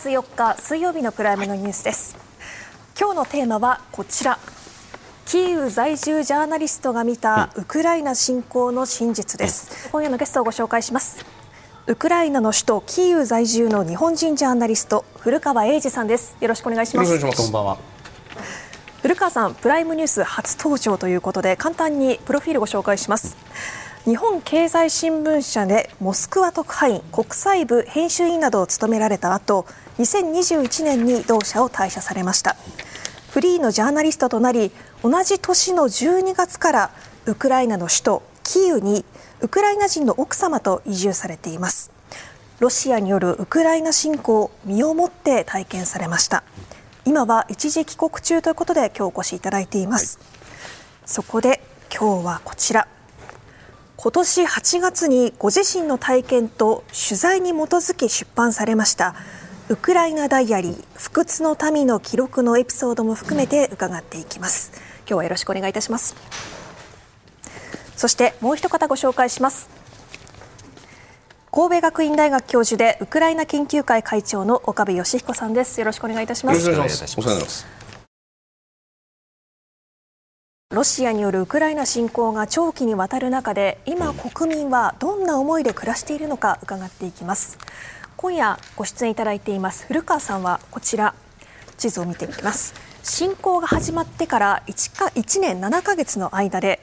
10月4日水曜日のプライムのニュースです。今日のテーマはこちら。キーウ在住ジャーナリストが見たウクライナ侵攻の真実です。今夜のゲストをご紹介します。ウクライナの首都キーウ在住の日本人ジャーナリスト古川英二さんです。よろしくお願いします。こんばんは。古川さんプライムニュース初登場ということで簡単にプロフィールご紹介します。日本経済新聞社でモスクワ特派員国際部編集員などを務められた後2021年に同社を退社されました。フリーのジャーナリストとなり同じ年の12月からウクライナの首都キーウにウクライナ人の奥様と移住されています。ロシアによるウクライナ侵攻を身をもって体験されました。今は一時帰国中ということで今日お越しいただいています、はい、そこで今日はこちら。今年8月にご自身の体験と取材に基づき出版されましたウクライナダイアリー不屈の民の記録のエピソードも含めて伺っていきます。今日はよろしくお願いいたします。そしてもう一方ご紹介します。神戸学院大学教授でウクライナ研究会会長の岡部義彦さんです。よろしくお願いいたします。よろしくお願いします。ロシアによるウクライナ侵攻が長期にわたる中で今、国民はどんな思いで暮らしているのか伺っていきます今夜ご出演いただいています。古川さんはこちら。地図を見ていきます。侵攻が始まってから 1, か1年7ヶ月の間で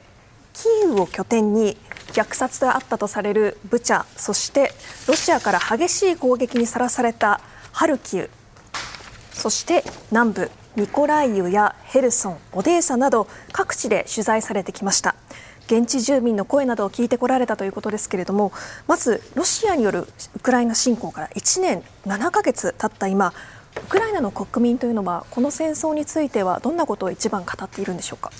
キーウを拠点に虐殺があったとされるブチャそしてロシアから激しい攻撃にさらされたハルキウそして南部ミコライウやヘルソン、オデーサなど各地で取材されてきました。現地住民の声などを聞いてこられたということですけれどもまずロシアによるウクライナ侵攻から1年7ヶ月経った今ウクライナの国民というのはこの戦争についてはどんなことを一番語っているんでしょうか？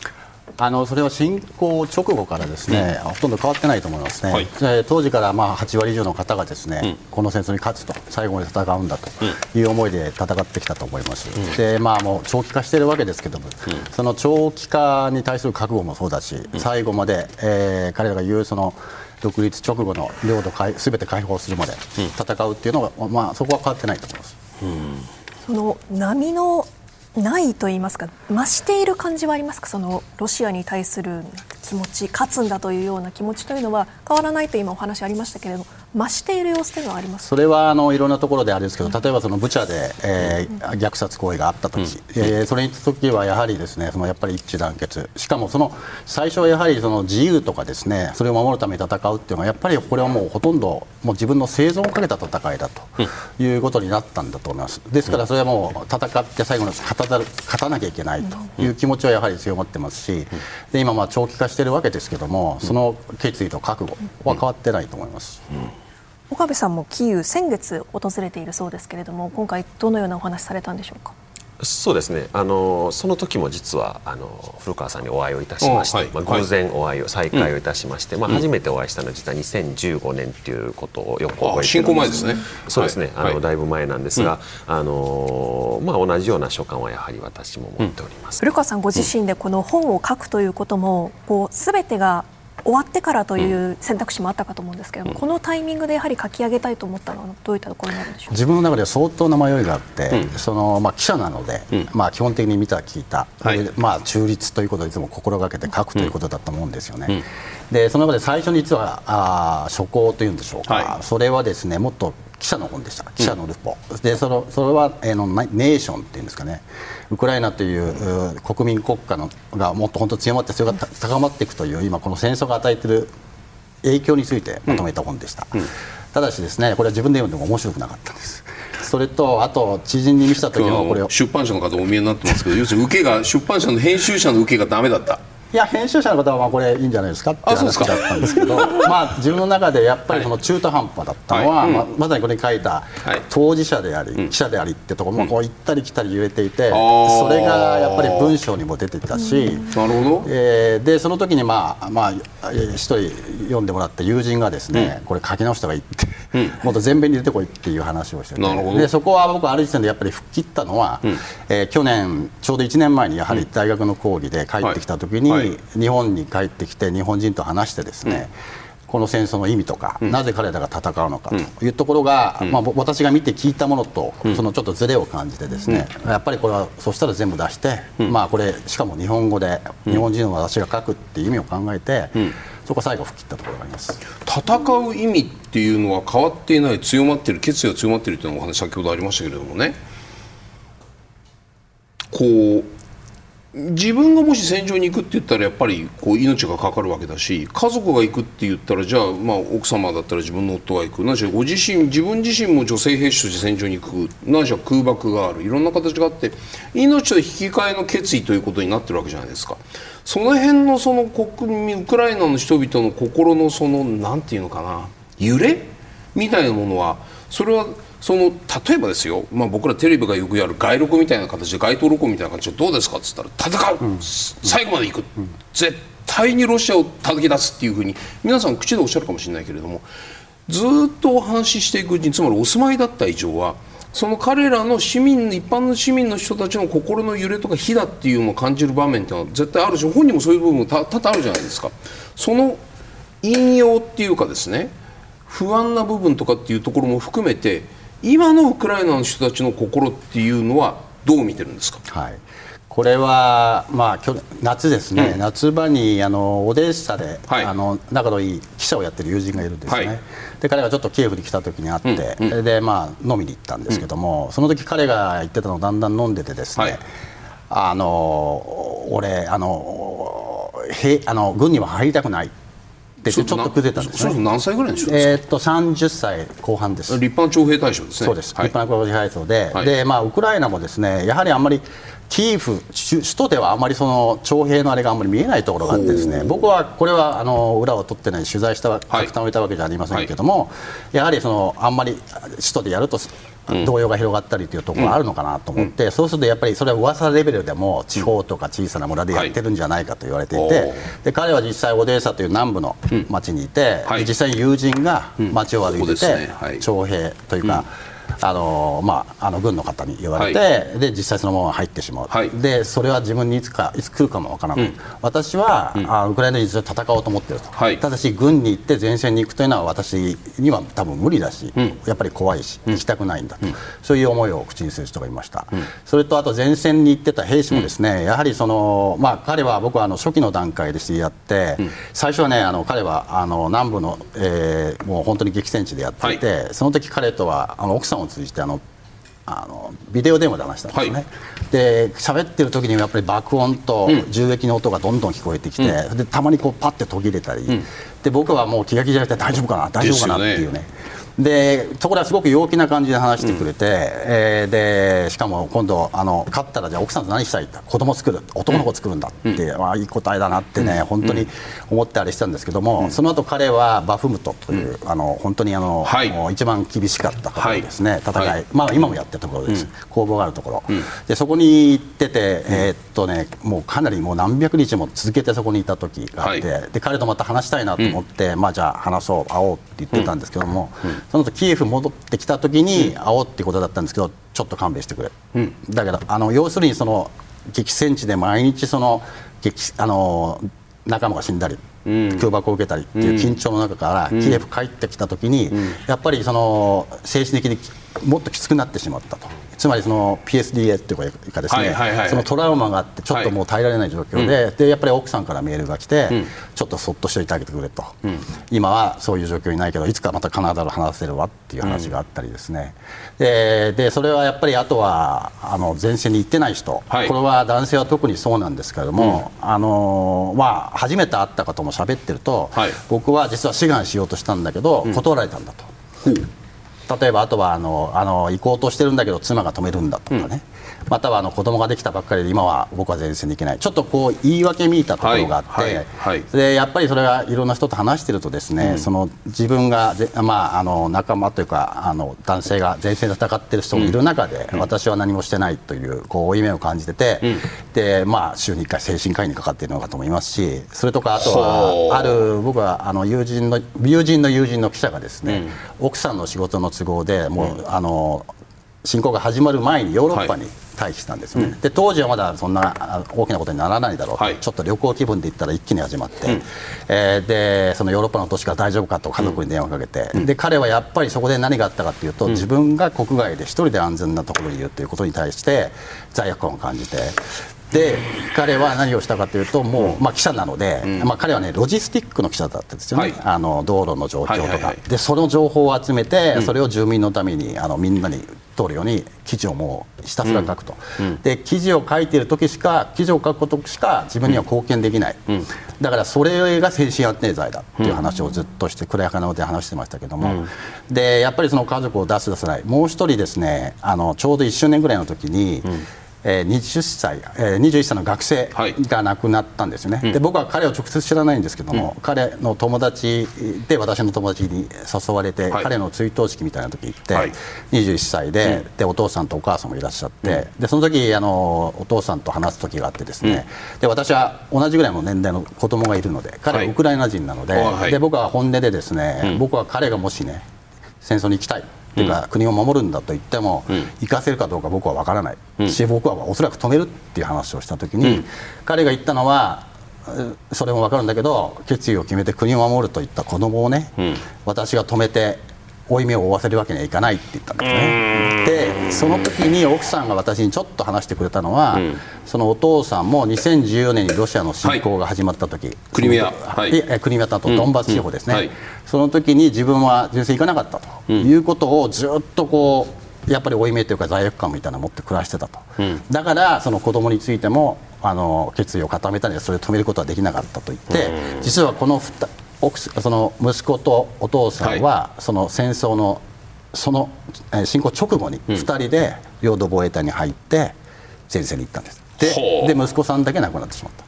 あのそれは侵攻直後からですね、うん、ほとんど変わってないと思いますね、はい、当時からまあ8割以上の方がですね、うん、この戦争に勝つと、最後まで戦うんだという思いで戦ってきたと思います、うん、でまあ、もう長期化しているわけですけども、その長期化に対する覚悟もそうだし、最後まで、えー、彼らが言うその独立直後の領土すべて解放するまで戦うっていうのが、まあ、そこは変わってないと思います。その波のないと言いますか増している感じはありますか？そのロシアに対する気持ち勝つんだというような気持ちというのは変わらないと今お話ありましたけれども増している様子というのはありますそれはあのいろんなところであれですけど、例えばそのブチャで、えー、虐殺行為があった時、うん、えー、それに時はやはりですねそのやっぱり一致団結。しかもその最初はやはりその自由とかですねそれを守るために戦うっていうのはやっぱりこれはもうほとんどもう自分の生存をかけた戦いだということになったんだと思います。ですからそれはもう戦って最後の勝た勝たなきゃいけないという気持ちはやはり強まってますしで今まあ長期化しているわけですけどもその決意と覚悟は変わってないと思います。岡部さんもキーウ先月訪れているそうですけれども今回どのようなお話されたんでしょうか？そうですね。あのその時も実はあの古川さんにお会いをいたしまして、はい、まあ、偶然お会いを、再会をいたしまして、うん、まあ、初めてお会いしたのは実は2015年ということをよく覚えて侵攻前ですね。そうですね、はい、あのだいぶ前なんですが、うん、あのまあ、同じような所感はやはり私も持っております、古川さんご自身でこの本を書くということもこう全てが終わってからという選択肢もあったかと思うんですけども、うん、このタイミングでやはり書き上げたいと思ったのはどういったところになるんでしょう？自分の中では相当な迷いがあって、うん、そのまあ、記者なので、うん、まあ、基本的に見た聞いた、はい、まあ、中立ということをいつも心がけて書くということだと思うんですよね。でその中で最初に実はあ書稿というんでしょうか、はい、それはですねもっと記者の本でした。記者のルポ、うん、でそのそれは、えー、のネーションっていうんですかね。ウクライナという国民国家のがもっと本当強まってそれが高まっていくという今この戦争が与えている影響についてまとめた本でした、うん。うん、ただしですねこれは自分で読んでも面白くなかったんです。それとあと知人に見せた時はこれを出版社の方お見えになってますけど要するに受けが出版社の編集者の受けがダメだったいや編集者の方はまあこれいいんじゃないですかって話だったんですけど まあ自分の中でやっぱりその中途半端だったのは、はい。まあ、まさにこれに書いた当事者であり、記者でありってところもこう行ったり来たり揺れていて、それがやっぱり文章にも出てたし、なるほど。えー、でその時にまあまあ一人読んでもらった友人がですね、これ書き直した方がいいって、もっと前面に出てこいっていう話をしてて。でそこは僕ある時点でやっぱり吹っ切ったのは、うえ去年ちょうど1年前にやはり大学の講義で帰ってきた時に、日本に帰ってきて日本人と話してですね、この戦争の意味とか、なぜ彼らが戦うのかというところが、まあ、私が見て聞いたものと、そのちょっとずれを感じてですね、やっぱりこれはそしたら全部出して、まあ、これしかも日本語で日本人の私が書くっていう意味を考えて、そこ最後吹き切ったところがあります。戦う意味っていうのは変わっていない強まっている決意が強まっているというのお話先ほどありましたけれどもね。こう自分がもし戦場に行くって言ったらやっぱりこう命がかかるわけだし家族が行くって言ったらじゃあまあ奥様だったら自分の夫が行く。なしご自身自分自身も女性兵士として戦場に行く。なしは空爆がある。いろんな形があって命と引き換えの決意ということになってるわけじゃないですか。その辺のその国民ウクライナの人々の心のそのなんていうのかな揺れみたいなものはそれはその例えばですよ、まあ、僕らテレビがよくやる外録みたいな形で街頭録音みたいな感じでどうですかっつったら戦う、うん、最後までいく、うん、絶対にロシアを叩き出すっていうふうに皆さん口でおっしゃるかもしれないけれどもずっとお話ししていくうちにつまりお住まいだった以上はその彼らの市民一般の市民の人たちの心の揺れとか火だっていうのを感じる場面っていうのは絶対あるし本人もそういう部分が多々あるじゃないですか。その引用っていうかですね不安な部分とかっていうところも含めて今のウクライナの人たちの心っていうのはどう見てるんですか、はい、これは、まあ、去年夏ですね、うん、夏場にあのオデーサで、はい、あの仲のいい記者をやってる友人がいるんですね、はい、で彼がちょっとキエフに来た時に会って、うんうん、でまあ、飲みに行ったんですけども、うん、その時彼が言ってたのをだんだん飲んでてですね、はい、あの俺あのへあの軍には入りたくない。ってちょっと崩れたんですね。何歳ぐらいでしょうえー、っと30歳後半です。立派な徴兵対象ですね。そうです。はい、立派な徴兵対象で、はい、でまあウクライナもですねやはりあんまりキーフ首都ではあまりその徴兵のあれがあんまり見えないところがあってですね僕はこれはあの裏を取ってない取材した拡散をいたわけじゃありませんけれども、はい、やはりそのあんまり首都でやると動揺が広がったりというところがあるのかなと思って、うん、そうするとやっぱりそれは噂レベルでも地方とか小さな村でやってるんじゃないかと言われていて、はい、で彼は実際オデーサという南部の町にいて、実際に友人が町を歩いてて、徴兵というか、あのまあ、あの軍の方に言われて、はい、で実際そのまま入ってしまう、はい、でそれは自分にいつかいつ来るかもわからない、うん、私は、うん、あウクライナに戦おうと思っていると、はい、ただし軍に行って前線に行くというのは私には多分無理だし、うん、やっぱり怖いし、行きたくないんだと、そういう思いを口にする人がいました、それとあと前線に行ってた兵士もですね、やはりその、まあ、彼は僕はあの初期の段階で知り合って、最初はねあの彼はあの南部の、えー、もう本当に激戦地でやっていて、その時彼とはあの奥さんを通じてあのあのビデオ電話で話したんですね、はい、で喋ってる時にやっぱり爆音と銃撃の音がどんどん聞こえてきて、うん、でたまにこうパッて途切れたり、うん、で僕はもう気が気じゃなくて大丈夫かな大丈夫かなっていうねでそこではすごく陽気な感じで話してくれて、うん、えー、でしかも今度あの勝ったらじゃあ奥さんと何したいって子供作る。男の子作るんだって、うん、まあ、いい答えだなってね、うん、本当に思ってあれしたんですけども、うん、その後彼はバフムトという、あの本当にあの、はい、一番厳しかったところですね、はい、戦い、はい、まあ、今もやってるところです、攻防があるところ、でそこに行ってて、えー、っとね、もうかなりもう何百日も続けてそこにいた時があって、で彼とまた話したいなと思って、まあ、じゃあ話そう会おうって言ってたんですけども、その後キエフ戻ってきた時に会おうってことだったんですけどちょっと勘弁してくれ、うん、だけどあの要するにその激戦地で毎日その激あの仲間が死んだり空爆を受けたりっていう緊張の中からキエフ帰ってきた時にやっぱりその精神的にもっときつくなってしまったと。つまりその PSDA っていうかですね、そのトラウマがあってちょっともう耐えられない状況ではい、でやっぱり奥さんからメールが来て、うん、ちょっとそっとしておいてあげてくれと、うん、今はそういう状況にないけどいつかまたカナダで話せるわっていう話があったりですね、うん、ででそれはやっぱりあとはあの前線に行ってない人、はい、これは男性は特にそうなんですけれども、あのまあ、初めて会った方も喋ってると、はい、僕は実は志願しようとしたんだけど断られたんだと。例えばあとはあのあの行こうとしてるんだけど妻が止めるんだとかね、またはあの子供ができたばっかりで今は僕は前線に行けない。ちょっとこう言い訳見たところがあって、はい。はい、でやっぱりそれはいろんな人と話してるとですね、うん、その自分がまあ、あの仲間というかあの男性が前線で戦っている人もいる中で、うん、私は何もしてないというこう負い目を感じてて、うん、でまあ、週に1回精神科医にかかっているのかと思いますしそれとかあとはある僕はあの友人の友人の友人の記者がですね、奥さんの仕事の都合でもう、あの侵攻が始まる前にヨーロッパに退避したんですね、はい、で当時はまだそんな大きなことにならないだろうと、はい、ちょっと旅行気分で行ったら一気に始まって、うん、えー、でそのヨーロッパの都市が大丈夫かと家族に電話かけて、うん、で彼はやっぱりそこで何があったかというと、うん、自分が国外で一人で安全なところにいるということに対して罪悪感を感じてで彼は何をしたかというともう、まあ、記者なので、うん、まあ、彼は、ね、ロジスティックの記者だったんですよね、はい、あの道路の状況とか、はいはいはい、でその情報を集めて、うん、それを住民のためにあのみんなに通るように記事をもうひたすら書くと、うん、で記事を書いている時しか記事を書くことしか自分には貢献できない、だからそれが精神安定剤だっていう話をずっとして暗やかなので話してましたけども、でやっぱりその家族を出す出さない。もう一人ですねあのちょうど1周年ぐらいの時に、えー、20歳、えー、21歳の学生が亡くなったんですよね、はい、で僕は彼を直接知らないんですけども、うん、彼の友達で私の友達に誘われて、はい、彼の追悼式みたいな時行って、はい、21歳でうん、でお父さんとお母さんもいらっしゃって、うん、でその時あのお父さんと話す時があってですね、で私は同じぐらいの年代の子供がいるので彼はウクライナ人なので,、で僕は本音でですね、僕は彼がもしね戦争に行きたいっていうか、国を守るんだと言っても、行かせるかどうか僕は分からない。し、僕はおそらく止めるっていう話をした時に、彼が言ったのはそれも分かるんだけど決意を決めて国を守るといった子供をね、私が止めて負い目を負わせるわけにはいかないって言ったんですね。でその時に奥さんが私にちょっと話してくれたのは、うん、そのお父さんも2014年にロシアの侵攻が始まった時、はい、クリミア、はい、クリミアとドンバス地方ですね、うん。はい、その時に自分は純粋行かなかったということをずっとこうやっぱり負い目というか罪悪感みたいなのを持って暮らしてたと、うん、だからその子供についてもあの決意を固めたのでそれを止めることはできなかったと言って、実はこの奥その息子とお父さんは、その戦争のその侵攻直後に2人で領土防衛隊に入って前線に行ったんです。で息子さんだけ亡くなってしまった。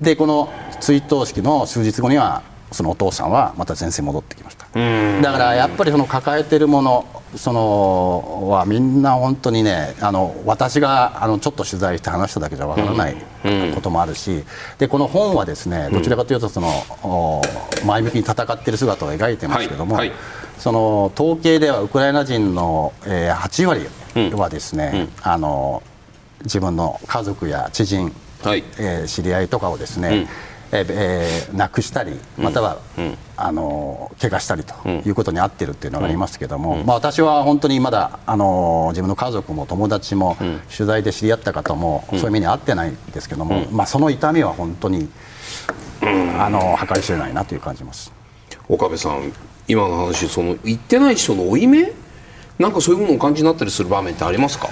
でこの追悼式の数日後にはそのお父さんはまた前線に戻ってきました。だからやっぱりその抱えているものそのはみんな本当にねあの私があのちょっと取材して話しただけじゃわからないこともあるし、でこの本はですねどちらかというとその、前向きに戦っている姿を描いてますけども、はいはい、その統計ではウクライナ人の、えー、8割はですね、うん。うん、あの自分の家族や知人、はい、えー、知り合いとかをですね、うんえー、亡くしたりまたは、うん、あの怪我したりということに遭っているっていうのがありますけども、まあ、私は本当にまだあの自分の家族も友達も、取材で知り合った方も、そういう目に遭ってないんですけども、まあ、その痛みは本当に、あの計り知れないなという感じます。岡部さん今の話その言ってない人の負い目？なんかそういうものをお感じになったりする場面ってありますか？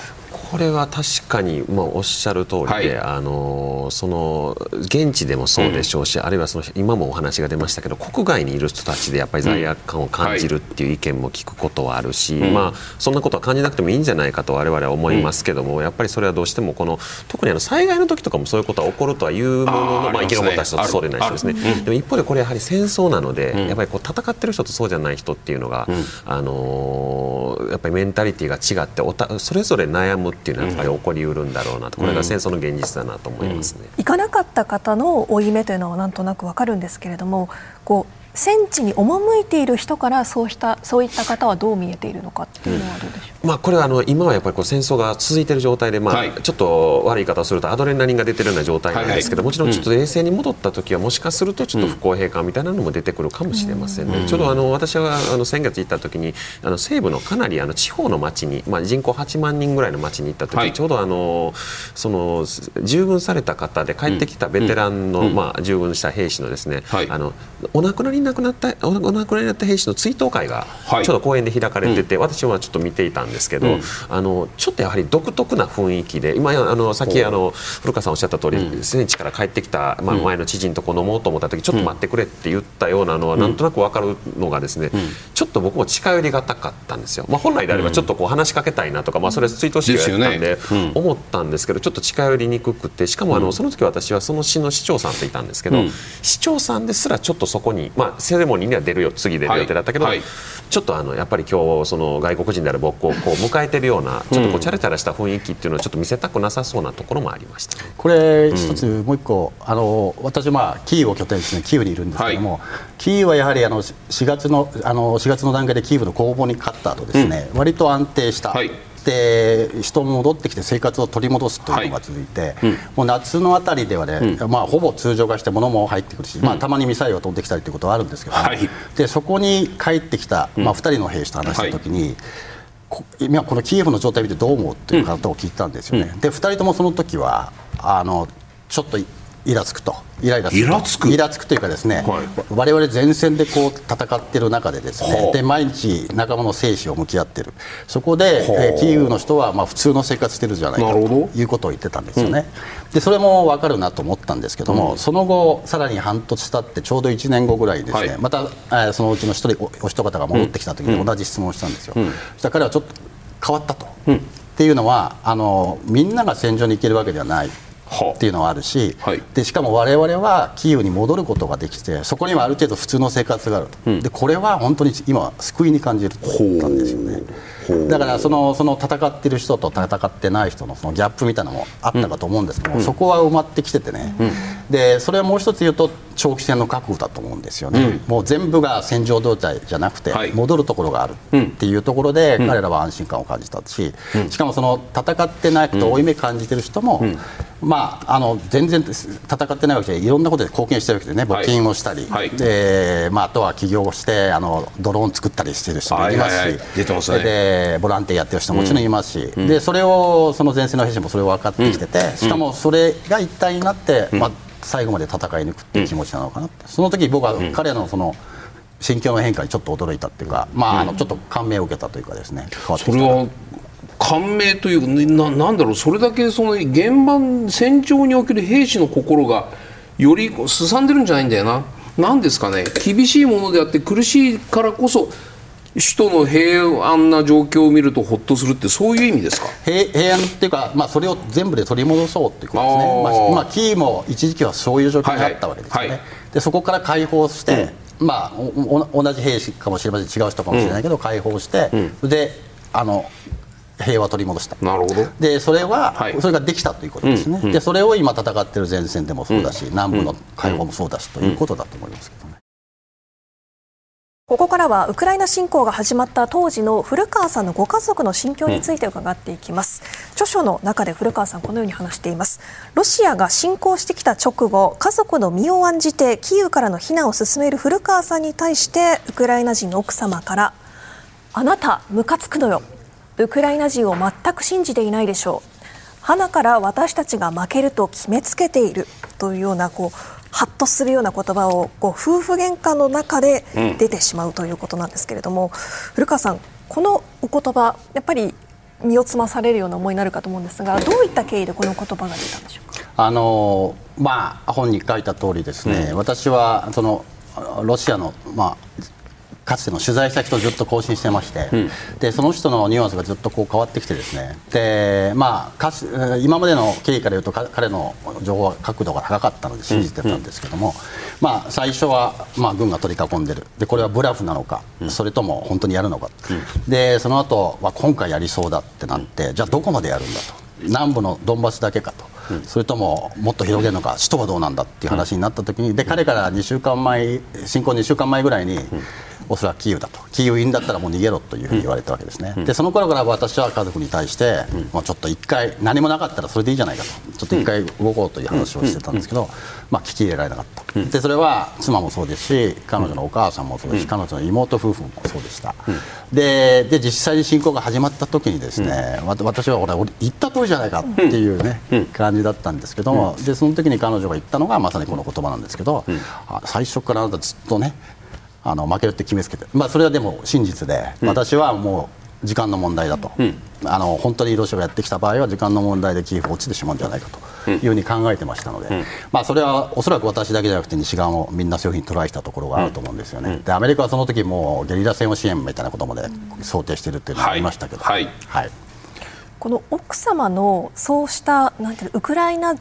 これは確かに、まあ、おっしゃる通りで、はい、あのその現地でもそうでしょうし、うん、あるいはその今もお話が出ましたけど国外にいる人たちでやっぱり罪悪感を感じるっていう意見も聞くことはあるし、うん、まあ、そんなことは感じなくてもいいんじゃないかと我々は思いますけども、うん、やっぱりそれはどうしてもこの特にあの災害の時とかもそういうことは起こるとはいうもののまあ、生き残った人とそうでない人ですね、でも一方でこれやはり戦争なので、やっぱりこう戦ってる人とそうじゃない人っていうのが、あのやっぱりメンタリティーが違っておたそれぞれ悩むっていうのはやっぱり起こりりうるんだろうなと。これが戦争の現実だなと思いますね、行かなかった方の負い目というのはなんとなくわかるんですけれどもこう戦地に赴いている人からそうしたそういった方はどう見えているのかっていうのはどうでしょう、うん、まあ、これはあの今はやっぱりこう戦争が続いている状態で、まあ、はい、ちょっと悪い言い方をするとアドレナリンが出てるような状態なんですけど、もちろんちょっと冷静に戻った時はもしかするとちょっと不公平感みたいなのも出てくるかもしれませんね、うん、ちょうどあの私はあの先月行った時にあの西部のかなりあの地方の町に、まあ、人口8万人ぐらいの町に行った時、はい、ちょうどあのその従軍された方で帰ってきたベテランの、うん、まあ、従軍した兵士のですね、あのお亡くなりになくなったおお亡くなりになった兵士の追悼会がちょうど公園で開かれてて、はい、私はちょっと見ていたんですけど、うん、あのちょっとやはり独特な雰囲気で今あのさっきあの古川さんおっしゃった通り、うん、戦地から帰ってきた、まあ、前の知人とこ飲もうと思った時ちょっと待ってくれって言ったようなのは、なんとなく分かるのがですね、ちょっと僕も近寄りがたかったんですよ、まあ、本来であればちょっとこう話しかけたいなとか、まあ、それ追悼式がやったんで思ったんですけどちょっと近寄りにくくてしかもあのその時私はその市の市長さんといたんですけど、市長さんですらちょっとそこに、まあ、セレモニーには出るよ次出る予定だったけど、はい。はい、ちょっとあのやっぱり今日その外国人である僕をこう迎えてるようなちょっとこうチャラチャラした雰囲気っていうのをちょっと見せたくなさそうなところもありました、これ一つもう一個あの私まあキーウを拠点ですねキーウにいるんですけども、はい、キーウはやはりあの4月のあの4月の段階でキーウの攻防に勝った後ですね、うん、割と安定した。で人も戻ってきて生活を取り戻すというのが続いて、はいうん、もう夏のあたりではね、うん、まあ、ほぼ通常化して物も入ってくるし、まあ、たまにミサイルが飛んできたりということはあるんですけど、ねはい、でそこに帰ってきた、まあ、2人の兵士と話したときに、今このキエフの状態を見てどう思うという方を聞いたんですよね、で2人ともその時はあのちょっとイラつくと。イライラするイラつく？イラつくというかですね、はい、我々前線でこう戦っている中でですねで毎日仲間の生死を向き合っている。そこで、えー、キーウの人はまあ普通の生活してるじゃないかということを言ってたんですよね、うん、でそれも分かるなと思ったんですけども、うん、その後さらに半年経ってちょうど1年後ぐらいですね、はい、また、えー、そのうちの一人お一方が戻ってきた時に同じ質問をしたんですよ、うん、そしたら彼はちょっと変わったと、っていうのはあのみんなが戦場に行けるわけではないっていうのはあるし、はい、でしかも我々はキーウに戻ることができてそこにはある程度普通の生活があると、うん、でこれは本当に今救いに感じるったんですよね。だからそのその戦ってる人と戦ってない人のそのギャップみたいなのもあったかと思うんですけど、うん、そこは埋まってきててね、うん、でそれはもう一つ言うと長期戦の覚悟だと思うんですよね、うん、もう全部が戦場状態じゃなくて、戻るところがあるっていうところで、彼らは安心感を感じたし、しかもその戦ってなくて負い目感じてる人も、まあ、あの全然戦ってないわけでい。ろんなことで貢献してるわけでね。募金をしたり、はい、でまあ、あとは起業してあのドローン作ったりしてる人もいますし、はいはいはい、でボランティアやってる人ももちろんいますし、うん、でそれをその前線の兵士もそれを分かってきてて、うん、しかもそれが一体になって、まあ、最後まで戦い抜くっていう気持ちなのかなって、その時僕は彼のその、心境の変化にちょっと驚いたっていうか、まあ、あのちょっと感銘を受けたというかですね。変わってきた感銘というななんだろうそれだけその現場戦場における兵士の心がよりすさんでるんじゃないんだよな。なんですかね。厳しいものであって苦しいからこそ首都の平安な状況を見るとほっとするってそういう意味ですか？平安っていうか、まあ、それを全部で取り戻そうっていうことですね、まあ、まあ、キーも一時期はそういう状況にあったわけですよね、はいはい、でそこから解放して、うん、まあ、同じ兵士かもしれません。違う人かもしれないけど、うん、解放して、うん、であの平和を取り戻した。なるほど。でそれは、はい、それができたということですね、うんうん、でそれを今戦っている前線でもそうだし、うん、南部の解放もそうだし、ということだと思いますけどね。ここからはウクライナ侵攻が始まった当時の古川さんのご家族の心境について伺っていきます、うん、著書の中で古川さんこのように話しています。ロシアが侵攻してきた直後家族の身を案じてキーウからの避難を進める古川さんに対してウクライナ人の奥様からあなたムカつくのよウクライナ人を全く信じていないでしょう。花から私たちが負けると決めつけている。というようなこうハッとするような言葉をこう夫婦喧嘩の中で出てしまうということなんですけれども、うん、古川さん、このお言葉やっぱり身をつまされるような思いになるかと思うんですがどういった経緯でこの言葉が出たんでしょうか？あの、まあ、本に書いた通りですね、うん、私はそのロシアの、まあ、かつての取材した人ずっと更新してまして、うん、でその人のニュアンスがずっとこう変わってきてですね。で、まあ、今までの経緯から言うと彼の情報角度が高かったので信じてたんですけども、うん、まあ、最初は、まあ、軍が取り囲んでる。でこれはブラフなのか、うん、それとも本当にやるのか、でその後は今回やりそうだってなってじゃあどこまでやるんだと。南部のドンバスだけかと。それとももっと広げるのか首都はどうなんだっていう話になった時にで彼から2週間前侵攻2週間前ぐらいにおそらくキーウだと。キーウインだったらもう逃げろというふうに言われたわけですね、うん、でその頃から私は家族に対して、うん、もうちょっと一回何もなかったらそれでいいじゃないかと。ちょっと一回動こうという話をしてたんですけど、まあ、聞き入れられなかった、でそれは妻もそうですし彼女のお母さんもそうですし、彼女の妹夫婦もそうでした、でで実際に侵攻が始まった時にですね、私は俺言った通りじゃないかっていうね、感じだったんですけども、でその時に彼女が言ったのがまさにこの言葉なんですけど、最初からあなたずっとねあの負けるって決めつけて、まあ、それはでも真実で、うん、私はもう時間の問題だと、うん、あの本当にロシアがやってきた場合は時間の問題でキーウ落ちてしまうんじゃないかというふうに考えてましたので、うん、まあ、それはおそらく私だけじゃなくて西側もみんなそういうふうにトライしたところがあると思うんですよね、でアメリカはその時もゲリラ戦を支援みたいなことまで想定しているっていうのがありましたけど。はい、はい、この奥様のそうしたなんていうウクライナ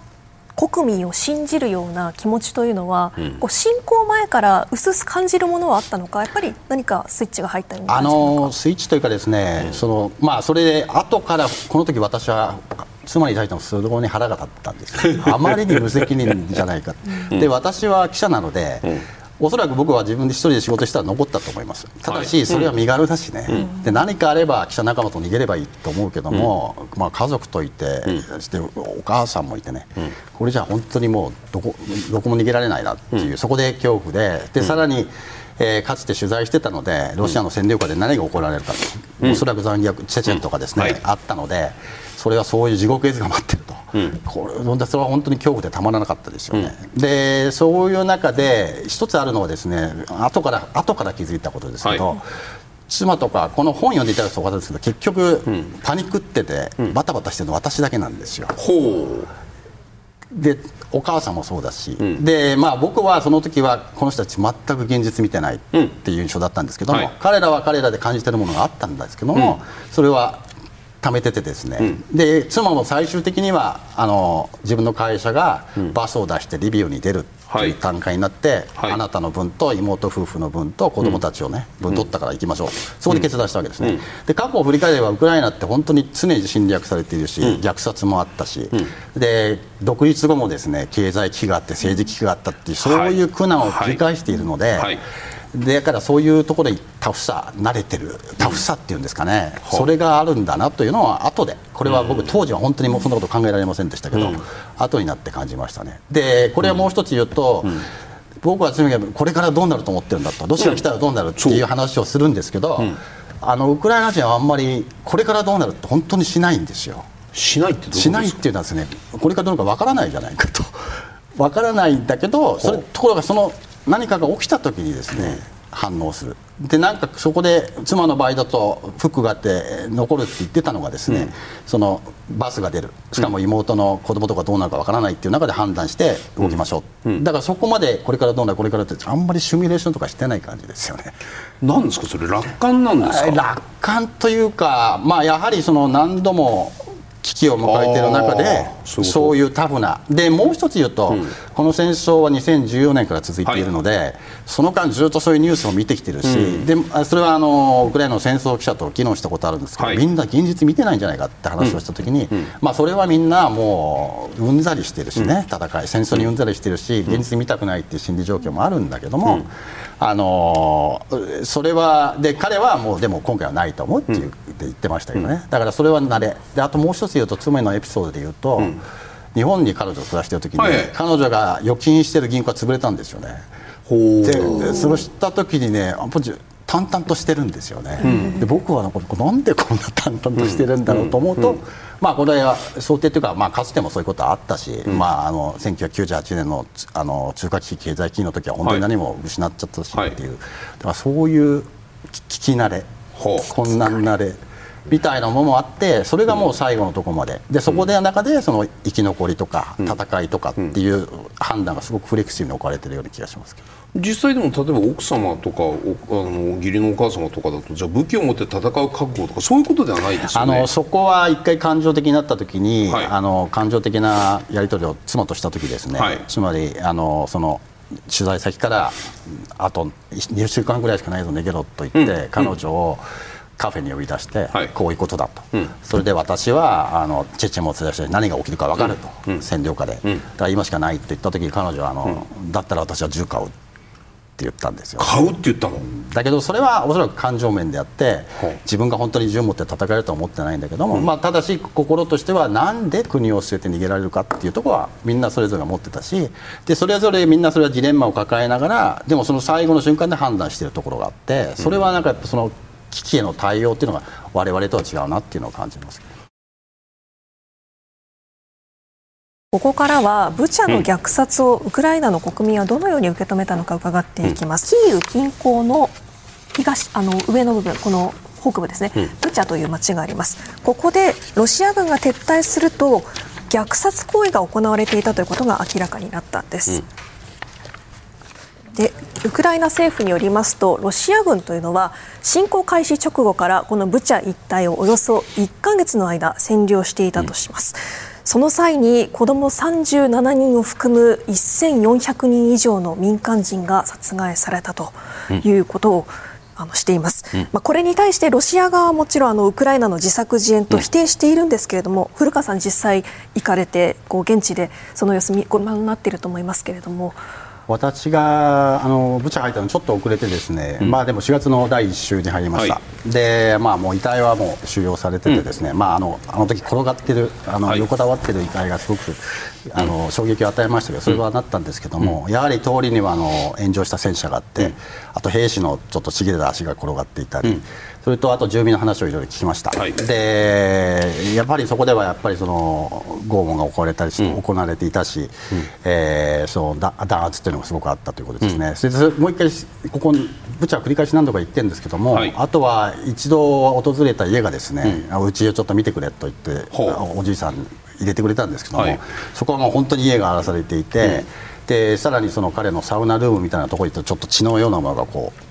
国民を信じるような気持ちというのは、うん、こう侵攻前から薄々感じるものはあったのか？やっぱり何かスイッチが入ったようあのスイッチというかですね、うん、そのまあ、それで後からこの時私は妻に対してもすごい腹が立ったんです あまりに無責任じゃないか、で私は記者なので、おそらく僕は自分で一人で仕事したら残ったと思います。ただし、それは身軽だしね、で何かあれば記者仲間と逃げればいいと思うけども、まあ、家族といて、してお母さんもいてね、これじゃ本当にもうどこどこも逃げられないなっていう、そこで恐怖ででさらに、えー、かつて取材してたのでロシアの占領下で何が起こられるかと、うん、おそらく残虐チェチェンとかですね、はい、あったのでそれはそういう地獄絵図が待ってると、うん、これそれは本当に恐怖でたまらなかったですよね、うん、でそういう中で一つあるのはですね後から後から気づいたことですけど、はい。妻とかこの本読んでいただくと分かるんですけど結局、パニックってて、バタバタしてるの私だけなんですよ。でお母さんもそうだし、うん、でまあ、僕はその時はこの人たち全く現実見てないっていう印象だったんですけども、うん。はい、彼らは彼らで感じてるものがあったんですけども、うん、それは貯めててですね、うん、で妻も最終的にはあの自分の会社がバスを出してリビウに出るという段階になって、はい、あなたの分と妹夫婦の分と子供たちをね、分取ったから行きましょう、そこで決断したわけですね、で過去を振り返ればウクライナって本当に常に侵略されているし、虐殺もあったし、で独立後もですね経済危機があって政治危機があったっていうそういう苦難を繰り返しているので。だからそういうところにタフさ慣れてるタフさっていうんですかね、うん、それがあるんだなというのは後で。これは僕当時は本当にもうそんなこと考えられませんでしたけど、うん、後になって感じましたね。でこれはもう一つ言うと、うん。僕は常にこれからどうなると思ってるんだと。ロシアが来たらどうなるっていう話をするんですけど、うん、あのウクライナ人はあんまりこれからどうなるって本当にしないんですよ。しないってしないっていうのはですねこれからどうかわからないじゃないかと。わからないんだけどそれところがその何かが起きた時にですね反応する。でなんかそこで妻の場合だとフックがあって残るって言ってたのがですね、うん、そのバスが出る。しかも妹の子供とかどうなるかわからないっていう中で判断して動きましょう、うん。うん、だからそこまでこれからどうなるこれからってあんまりシミュレーションとかしてない感じですよね。なんですか？それ楽観なんですか？楽観というかまあやはりその何度も危機を迎えている中でそういうタフな。でもう一つ言うと、うん、この戦争は2014年から続いているので、はい、その間ずっとそういうニュースを見てきてるし、うん、でそれはあのウクライナの戦争記者と議論したことあるんですけど、はい、みんな現実見てないんじゃないかって話をした時に、うん、まあ、それはみんなもううんざりしてるしね、戦い戦争にうんざりしてるし現実見たくないっていう心理状況もあるんだけども。あのそれはで彼はもうでも今回はないと思うって言って言ってましたけどね、だからそれは慣れ。であともう一つ言うと妻のエピソードで言うと、日本に彼女と暮らしている時に、はい、彼女が預金している銀行が潰れたんですよね。でそ知った時にね淡々としてるんですよね、うん、で僕はなんでこんな淡々としてるんだろうと思うと、うん。うん、まあ、これは想定というか、まあ、かつてもそういうことはあったし、まあ、あの1998年のあの中華危機経済危機の時は本当に何も失っちゃったしっていう、はい、だからそういう聞き慣れ困難慣れみたいなものもあってそれがもう最後のところまで。でそこで中でその生き残りとか戦いとかっていう判断がすごくフレキシブルに置かれてるような気がしますけど。実際でも例えば奥様とかあの義理のお母様とかだとじゃあ武器を持って戦う覚悟とかそういうことではないですよね。あのそこは一回感情的になった時に、はい、あの感情的なやり取りを妻とした時ですね、はい、つまりあのその取材先からあと2週間ぐらいしかないぞ逃げろと言って、うん、彼女を、カフェに呼び出して、はい、こういうことだと、うん、それで私はあのチェチェンも連れ出して何が起きるか分かると、うん、占領下で、だから今しかないと言った時に彼女はあの、だったら私は銃買うって言ったんですよ。買うって言ったの？だけどそれはおそらく感情面であって自分が本当に銃を持って戦えるとは思ってないんだけども、うん、まあ、ただし心としてはなんで国を捨てて逃げられるかっていうところはみんなそれぞれが持ってたしでそれぞれみんなそれはジレンマを抱えながらでもその最後の瞬間で判断しているところがあってそれはなんかその危機への対応っていうのが我々とは違うなっていうのを感じます。ここからはブチャの虐殺をウクライナの国民はどのように受け止めたのか伺っていきます。キーウ近郊の東あの上の部分この北部ですね、ブチャという町があります。ここでロシア軍が撤退すると虐殺行為が行われていたということが明らかになったんです。でウクライナ政府によりますとロシア軍というのは侵攻開始直後からこのブチャ一帯をおよそ1か月の間占領していたとします。うんその際に子ども37人を含む1400人以上の民間人が殺害されたということを、あのしています、うん、まあ、これに対してロシア側はもちろんあのウクライナの自作自演と否定しているんですけれども、うん、古川さん、実際行かれてこう現地でその様子ご覧になっていると思いますけれども私があのブチャ入ったのちょっと遅れてですね、うん、まあでも4月の第1週に入りました、はい、でまあもう遺体はもう収容されててですね、うん、まああのあの時転がってるあの、横たわってる遺体がすごくあの衝撃を与えましたけどそれはなったんですけども、やはり通りにはあの炎上した戦車があって、あと兵士のちょっとちぎれた足が転がっていたり。それとあと住民の話をいろいろ聞きました、はい、でやっぱりそこではやっぱりその拷問が行われたりし、うん、行われていたし、うん、えー、そう弾圧というのがすごくあったということですね、うん、それでもう一回ここブチャ繰り返し何度か言ってるんですけども、はい、あとは一度訪れた家がですね、うちをちょっと見てくれと言っておじいさん入れてくれたんですけども、はい、そこはもう本当に家が荒らされていて、でさらにその彼のサウナルームみたいなところに行くとちょっと血のようなものがこう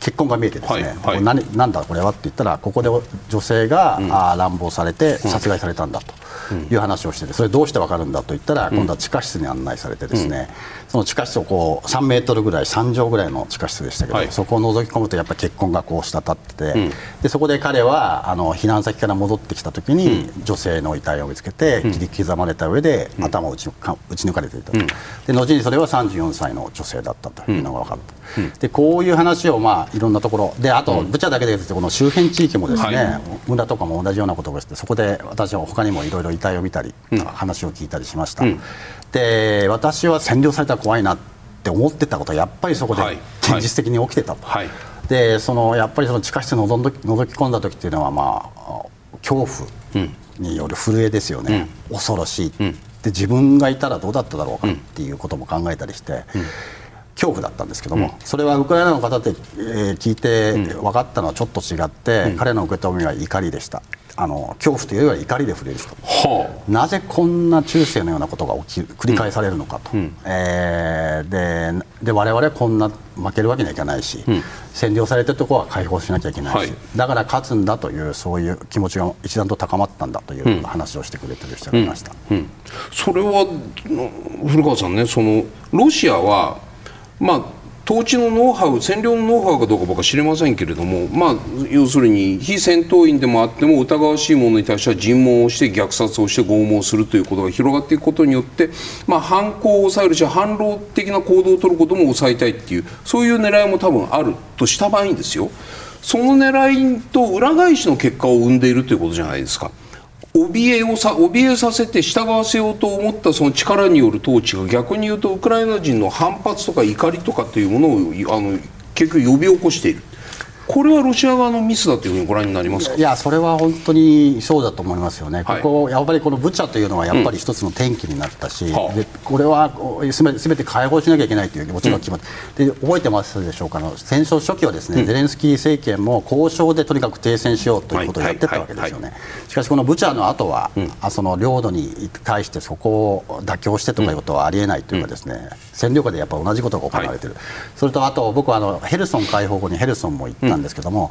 血痕が見えてですね、はいはい、何なんだこれはって言ったらここで女性が、うん、あ乱暴されて殺害されたんだという話をしててそれどうして分かるんだと言ったら今度は地下室に案内されてですね、うん、その地下室をこう3メートルぐらい3畳ぐらいの地下室でしたけど、はい、そこを覗き込むとやっぱり血痕がこう滴ってて、うん、でそこで彼はあの避難先から戻ってきた時に、女性の遺体を見つけて切り刻まれた上で頭を打ち打ち抜かれていたと、で後にそれは34歳の女性だったというのが分かった、でこういう話を、まあ、いろんなところであと、ブチャだけでこの周辺地域もですね、はい、村とかも同じようなことをしてそこで私は他にもいろいろ遺体を見たり、うん、話を聞いたりしました、うん、で私は占領されたら怖いなって思ってたことはやっぱりそこで現実的に起きてたと、はい。はい、でそのやっぱりその地下室のぞ覗き込んだ時っていうのはまあ恐怖による震えですよね、恐ろしい、で自分がいたらどうだっただろうかっていうことも考えたりして。恐怖だったんですけども、うん、それはウクライナの方で、えー、聞いて分かったのはちょっと違って、うん、彼の受け止めは怒りでした。あの恐怖というよりは怒りで触れる人、はあ、なぜこんな中世のようなことが起き繰り返されるのかと、うん、えー、でで我々はこんな負けるわけにはいかないし、うん、占領されてるところは解放しなきゃいけないし、はい、だから勝つんだというそういう気持ちが一段と高まったんだという話をしてくれてる人がいました、うん、それは古川さんねそのロシアはまあ統治のノウハウ占領のノウハウかどうか僕は知りませんけれども、まあ、要するに非戦闘員でもあっても疑わしいものに対しては尋問をして虐殺をして拷問するということが広がっていくことによって、まあ、犯行を抑えるし反論的な行動を取ることも抑えたいっていうそういう狙いも多分あるとした場合にですよその狙いと裏返しの結果を生んでいるということじゃないですか。怯えをさ怯えさせて従わせようと思ったその力による統治が逆に言うとウクライナ人の反発とか怒りとかというものをあの結局呼び起こしている。これはロシア側のミスだというふうにご覧になりますか？いやそれは本当にそうだと思いますよね、はい、ここやっぱりこのブチャというのはやっぱり一つの転機になったし、うん、でこれはすべて解放しなきゃいけないというもちろん決まって、うん、で覚えてますでしょうか？の戦争初期はですね、うん、ゼレンスキー政権も交渉でとにかく停戦しようということをやってたわけですよね、しかしこのブチャの後は、あその領土に対してそこを妥協してとかいうことはありえないというかですね、占領下でやっぱ同じことが行われてい。る、それとあと僕はあのヘルソン解放後にヘルソンも行ったなんですけども、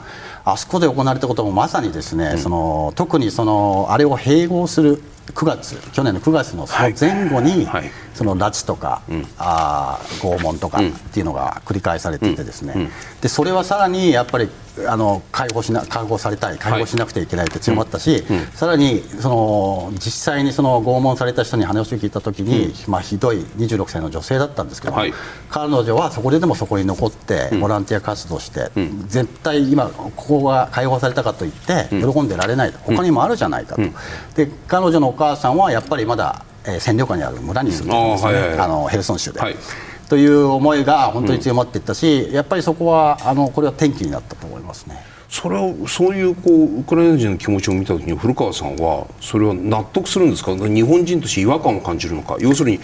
あそこで行われたこともまさにですね、うん、その特にそのあれを併合する9月去年の9月の前後に、はい。はい、その拉致とか、うん、あ拷問とかっていうのが繰り返されていてですね、うん、でそれはさらにやっぱりあの解放しな解放されたい解放しなくてはいけないって強まったし、はい、さらにその実際にその拷問された人に話を聞いたときに、まあ、ひどい26歳の女性だったんですけど、はい、彼女はそこででもそこに残ってボランティア活動して、絶対今ここが解放されたかといって喜んでられない他にもあるじゃないかと。で彼女のお母さんはやっぱりまだ、えー、占領下にある村に住んでるんですね、あのヘルソン州で。はい。という思いが本当に強まっていったし、うん、やっぱりそこはあのこれは転機になったと思いますね。それはそういうこうウクライナ人の気持ちを見たときに古川さんはそれは納得するんですか？日本人として違和感を感じるのか？要するに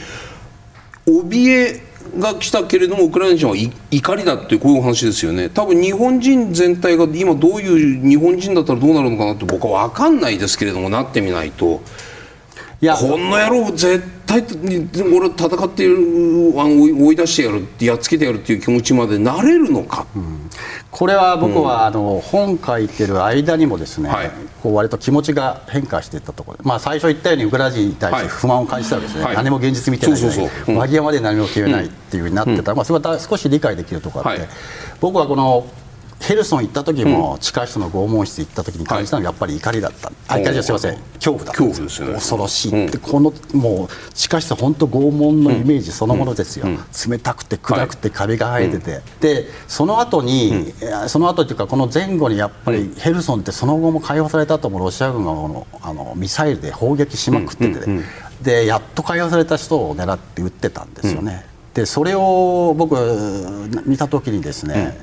怯えが来たけれどもウクライナ人は怒りだってこういうお話ですよね。多分日本人全体が今どういう日本人だったらどうなるのかなって僕は分かんないですけれどもなってみないと。いや。こんな野郎絶対俺戦っているあの追い出してやるやっつけてやるっていう気持ちまでなれるのか、うん、これは僕は、あの本書いてる間にもですね、はい、こう割と気持ちが変化していったところ。で、まあ、最初言ったようにウクライナ人に対して不満を感じたわけですね、はい、何も現実見てない。間際まで何も決めないっていうふうになってた、うん、まあ、それは少し理解できるところがあって、僕はこのヘルソン行った時も、地下室の拷問室行った時に感じたのがやっぱり怒りだった、はい、怒りじゃすみません。恐怖だった恐怖ですよ、ね、恐ろしいって、このもう地下室本当拷問のイメージそのものですよ、冷たくて暗くてカビが生えてて、でその後に、その後というかこの前後にやっぱりヘルソンってその後も解放された後もロシア軍があのミサイルで砲撃しまくってて、でやっと解放された人を狙って撃ってたんですよね。でそれを僕見た時にですね、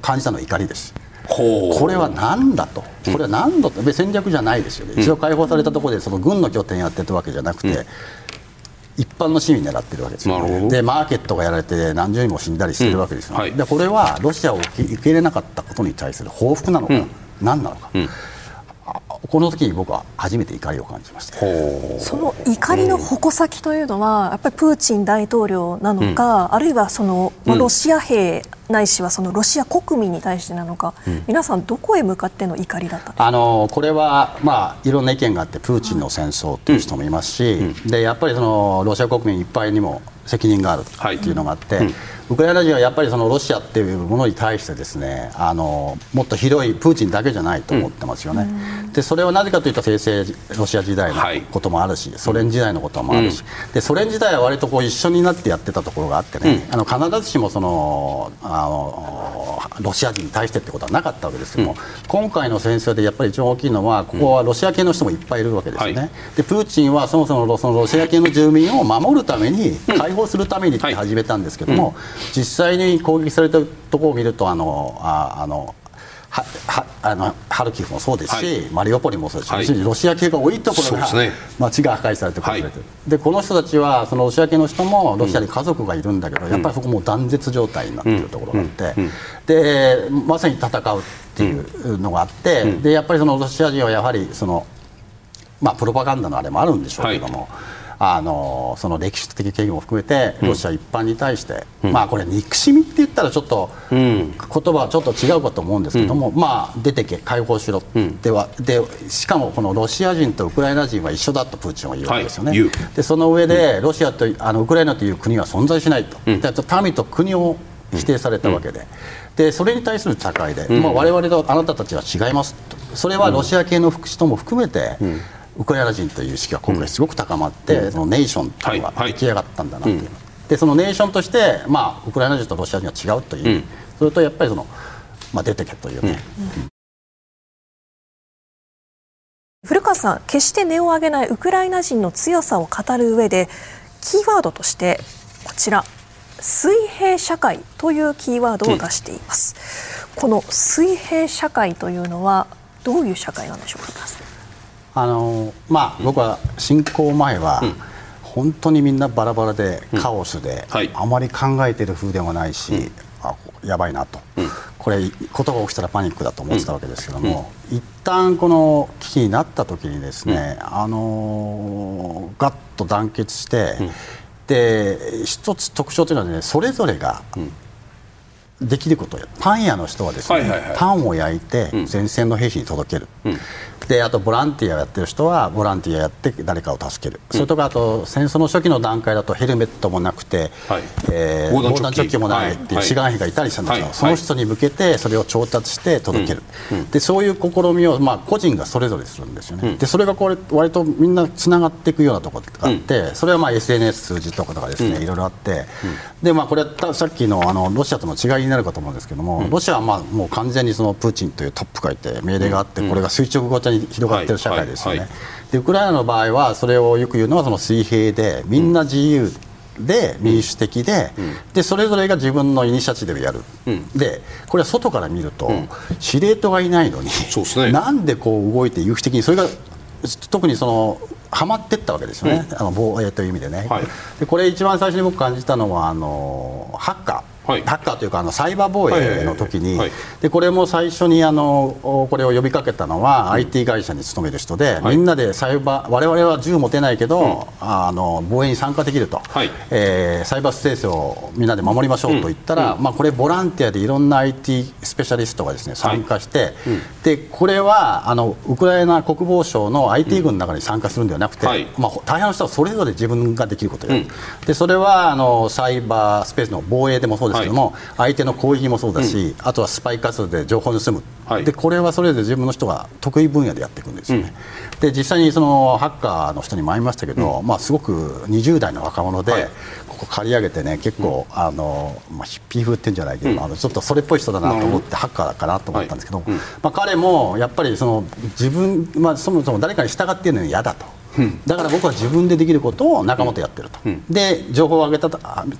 感じたのは怒りです。これは何だと、これは何だと、戦略じゃないですよね、一度解放されたところでその軍の拠点やってたわけじゃなくて、一般の市民狙ってるわけですよ、ね、でマーケットがやられて何十人も死んだりしてるわけですよ、ね。はい、でこれはロシアを受け入れなかったことに対する報復なのか、うん、何なのか。うん。この時に僕は初めて怒りを感じました。その怒りの矛先というのは、やっぱりプーチン大統領なのか、うん、あるいはその、まあ、ロシア兵ないしはそのロシア国民に対してなのか、うん、皆さん、どこへ向かっての怒りだったあのこれは、まあ、いろんな意見があってプーチンの戦争という人もいますし、うん、でやっぱりそのロシア国民いっぱいにも責任があるというのがあって、はいウクライナ人はやっぱりそのロシアっていうものに対してですねあのもっと広いプーチンだけじゃないと思ってますよね、うん、でそれはなぜかというと帝政ロシア時代のこともあるし、はい、ソ連時代のこともあるし、うん、でソ連時代は割とこう一緒になってやってたところがあってね、うん、あの必ずしもそのあのロシア人に対してってことはなかったわけですけども、今回の戦争でやっぱり一番大きいのはここはロシア系の人もいっぱいいるわけですよね、はい、でプーチンはそもそもそのロシア系の住民を守るために解放するためにって始めたんですけども、実際に攻撃されたところを見るとあのああのははあのハルキフもそうですし、はい、マリオポリもそうですし、はい、ロシア系が多いところが、ね、街が破壊されてはい、でこの人たちはそのロシア系の人もロシアに家族がいるんだけど、うん、やっぱりそこも断絶状態になっているところがあって、うん。うん、でまさに戦うっていうのがあって、でやっぱりそのロシア人はやはりその、まあ、プロパガンダのあれもあるんでしょうけども。はいあのその歴史的権威も含めてロシア一般に対して、うん、まあこれ憎しみって言ったらちょっと、うん、言葉はちょっと違うかと思うんですけども、うん、まあ出てけ解放しろ、ではでしかもこのロシア人とウクライナ人は一緒だとプーチンは言うわけですよね、はい、でその上でロシアとあのウクライナという国は存在しないと、うん、民と国を否定されたわけで。でそれに対する社会で、まあ、我々とあなたたちは違いますと。それはロシア系の福祉とも含めて、ウクライナ人という意識が今回すごく高まって、うん、そのネーションというのが出来上がったんだなという、はいはい、でそのネーションとして、まあ、ウクライナ人とロシア人は違うという、うん、それとやっぱりその、まあ、出てけというね。古川さん決して値を上げないウクライナ人の強さを語る上でキーワードとしてこちら水平社会というキーワードを出しています、うん、この水平社会というのはどういう社会なんでしょうか？あのまあ、僕は侵攻前は、本当にみんなバラバラでカオスで、はい、あまり考えている風でもないし、あやばいなと、これことが起きたらパニックだと思ってたわけですけども、うん、一旦この危機になった時にですね、あのガッと団結して、で一つ特徴というのはねそれぞれが、できることパン屋の人はですね、パンを焼いて前線の兵士に届ける、うん、であとボランティアをやってる人はボランティアやって誰かを助ける、うん、それとかあと戦争の初期の段階だとヘルメットもなくて、はい。えー、防弾チョッキ。もないっていう志願兵がいたりしたんですよ、はい、その人に向けてそれを調達して届ける、うん、でそういう試みを、まあ、個人がそれぞれするんですよね、でそれがこれ割とみんなつながっていくようなところがあって、それはまあ SNS 通じとかとかですね、いろいろあって、でまあ、これはさっきのあのロシアとの違いになるかと思うんですけども、ロシアはまあもう完全にそのプーチンというトップがいて命令があって、これが垂直ごとに広がってる社会ですよね、でウクライナの場合はそれをよく言うのはその水平でみんな自由で民主的でうん、でそれぞれが自分のイニシアチブでやる、うん、でこれは外から見ると、うん、司令塔がいないのに、ね、なんでこう動いて有機的にそれが特にそのはまっていったわけですよね、あの防衛という意味でね、はい、でこれ一番最初に僕感じたのはあのハッカーはい、ハッカーというかあのサイバー防衛の時に、でこれも最初にあのこれを呼びかけたのは、うん、IT 会社に勤める人で、はい、みんなでサイバー我々は銃持てないけど、うん、あの防衛に参加できると、はい、えー、サイバースペースをみんなで守りましょうと言ったら、うん、まあ、これボランティアでいろんな IT スペシャリストがですね参加して、でこれはあのウクライナ国防省の IT 軍の中に参加するんではなくて、まあ、大半の人はそれぞれ自分ができることをやる、でそれはあのサイバースペースの防衛でもそうですですけども、はい、相手の攻撃もそうだし、あとはスパイ活動で情報を盗む、でこれはそれぞれ自分の人が得意分野でやっていくんですよね。で実際にそのハッカーの人にも会いましたけど、まあ、すごく20代の若者で、ここ借り上げてね結構、あのまあ、ヒッピー風っていうんじゃないけど、あのちょっとそれっぽい人だなと思ってハッカーかなと思ったんですけど、まあ、彼もやっぱりその自分、まあ、そもそも誰かに従っているのに嫌だと。だから僕は自分でできることを仲間とやってると、うん、で情報を上げた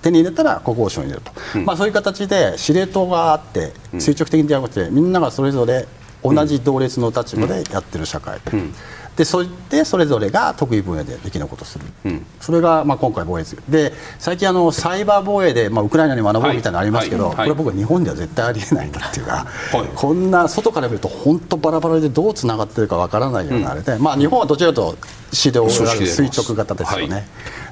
手に入れたら国交省に入れると、うん、まあ、そういう形で司令塔があって垂直的にじゃなくてみんながそれぞれ同じ同列の立場でやってる社会、うんでそしてそれぞれが得意分野でできることをする、うん、それがまあ今回防衛で最近あのサイバー防衛でまあウクライナに学ぼうみたいなのありますけど、はいはい、これ僕は日本では絶対ありえないんだっていうか、はい、こんな外から見ると本当バラバラでどうつながってるかわからないようなあれで、うん、まあ日本はどちらかというと指導が垂直型ですよね、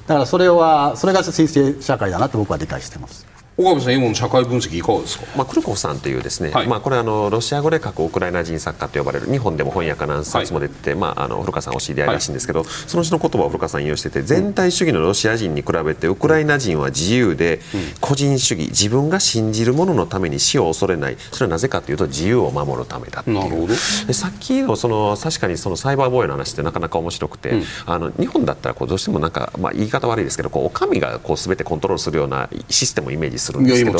だからそれはそれが水星社会だなと僕は理解してます。岡部さん、今の社会分析、いかがですか、まあ、クルコフさんというですね、はい、まあ、これあの、ロシア語で書くウクライナ人作家と呼ばれる、日本でも翻訳何冊も出て、はい、まあ、あの古川さん、お知り合いらしいんですけど、はい、その人の言葉を古川さん引用してて、全体主義のロシア人に比べて、ウクライナ人は自由で、個人主義、自分が信じるもののために死を恐れない、それはなぜかというと、自由を守るためだなるほど。でさっきのその確かにそのサイバー防衛の話ってなかなか面白くて、うん、あの日本だったらこうどうしてもなんか、まあ、言い方悪いですけど、こうお上がこうすべてコントロールするようなシステムをイメージするんですけど。